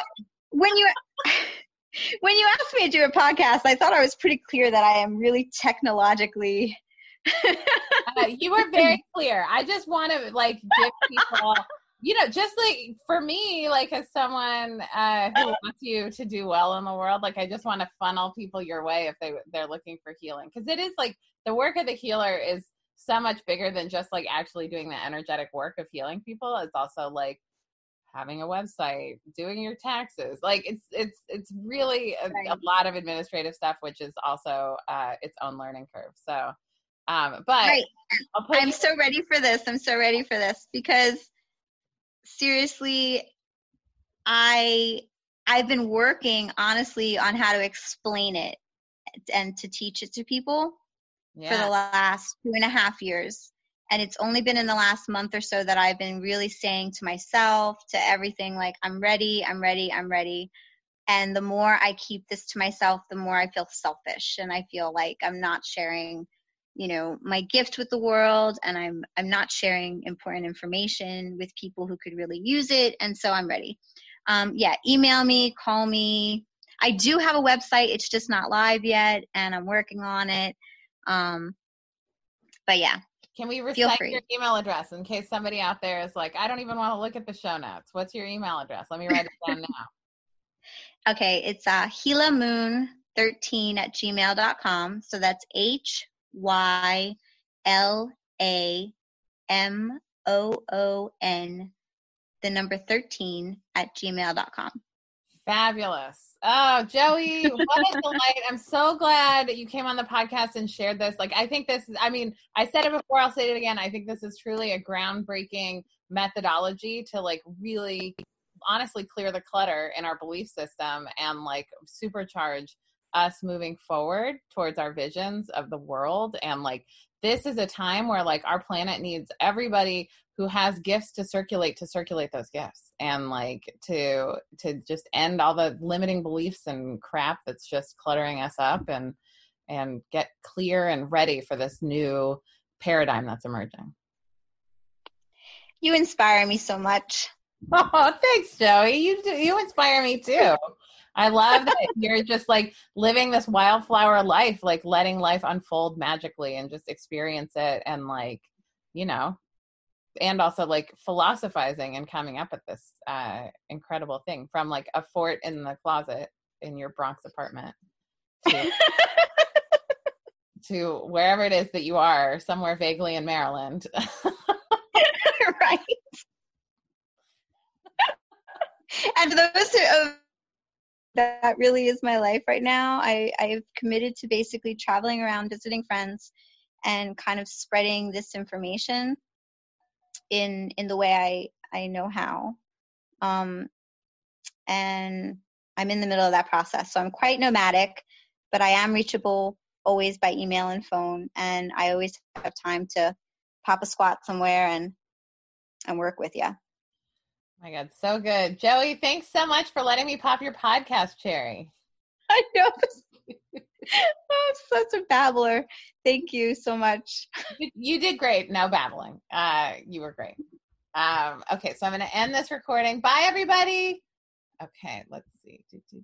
when you when you asked me to do a podcast, I thought I was pretty clear that I am really technologically. Uh, you were very clear. I just want to like give people, you know, just like for me, like as someone uh, who wants you to do well in the world, like I just want to funnel people your way if they they're looking for healing, because it is like the work of the healer is so much bigger than just like actually doing the energetic work of healing people. It's also like having a website, doing your taxes. Like it's it's it's really a, a lot of administrative stuff, which is also uh, its own learning curve. So. Um, but Right. I'm you- so ready for this. I'm so ready for this because seriously, I I've been working honestly on how to explain it and to teach it to people for the last two and a half years. And it's only been in the last month or so that I've been really saying to myself, to everything, like, I'm ready, I'm ready, I'm ready. And the more I keep this to myself, the more I feel selfish and I feel like I'm not sharing, you know, my gift with the world and I'm I'm not sharing important information with people who could really use it. And so I'm ready. Um, yeah, email me, call me. I do have a website, it's just not live yet, and I'm working on it. Um, but yeah, Can we recite your email address in case somebody out there is like, I don't even want to look at the show notes. What's your email address? Let me write it down now. okay, it's uh, hyla moon 13 at gmail.com. So that's H Y L A M O O N, the number 13 at gmail.com. Fabulous. Oh, Joey, what a delight. I'm so glad you came on the podcast and shared this. Like, I think this is, I mean, I said it before, I'll say it again. I think this is truly a groundbreaking methodology to like really honestly clear the clutter in our belief system and like supercharge us moving forward towards our visions of the world and like this is a time where like our planet needs everybody who has gifts to circulate to circulate those gifts and like to to just end all the limiting beliefs and crap that's just cluttering us up and and get clear and ready for this new paradigm that's emerging You inspire me so much. Oh, thanks, Joey. You do, you inspire me too. I love that you're just like living this wildflower life, like letting life unfold magically and just experience it and like, you know, and also like philosophizing and coming up with this uh incredible thing from like a fort in the closet in your Bronx apartment to, to wherever it is that you are, somewhere vaguely in Maryland. right. and those of that really is my life right now. I, I've committed to basically traveling around, visiting friends, and kind of spreading this information in in the way I I know how. Um, and I'm in the middle of that process, so I'm quite nomadic, but I am reachable always by email and phone, and I always have time to pop a squat somewhere and and work with you my God, so good. Joey, thanks so much for letting me pop your podcast cherry. I know. I'm such a babbler. Thank you so much. You did great. No babbling. Uh, you were great. Um, okay, so I'm going to end this recording. Bye, everybody. Okay, let's see. Do, do,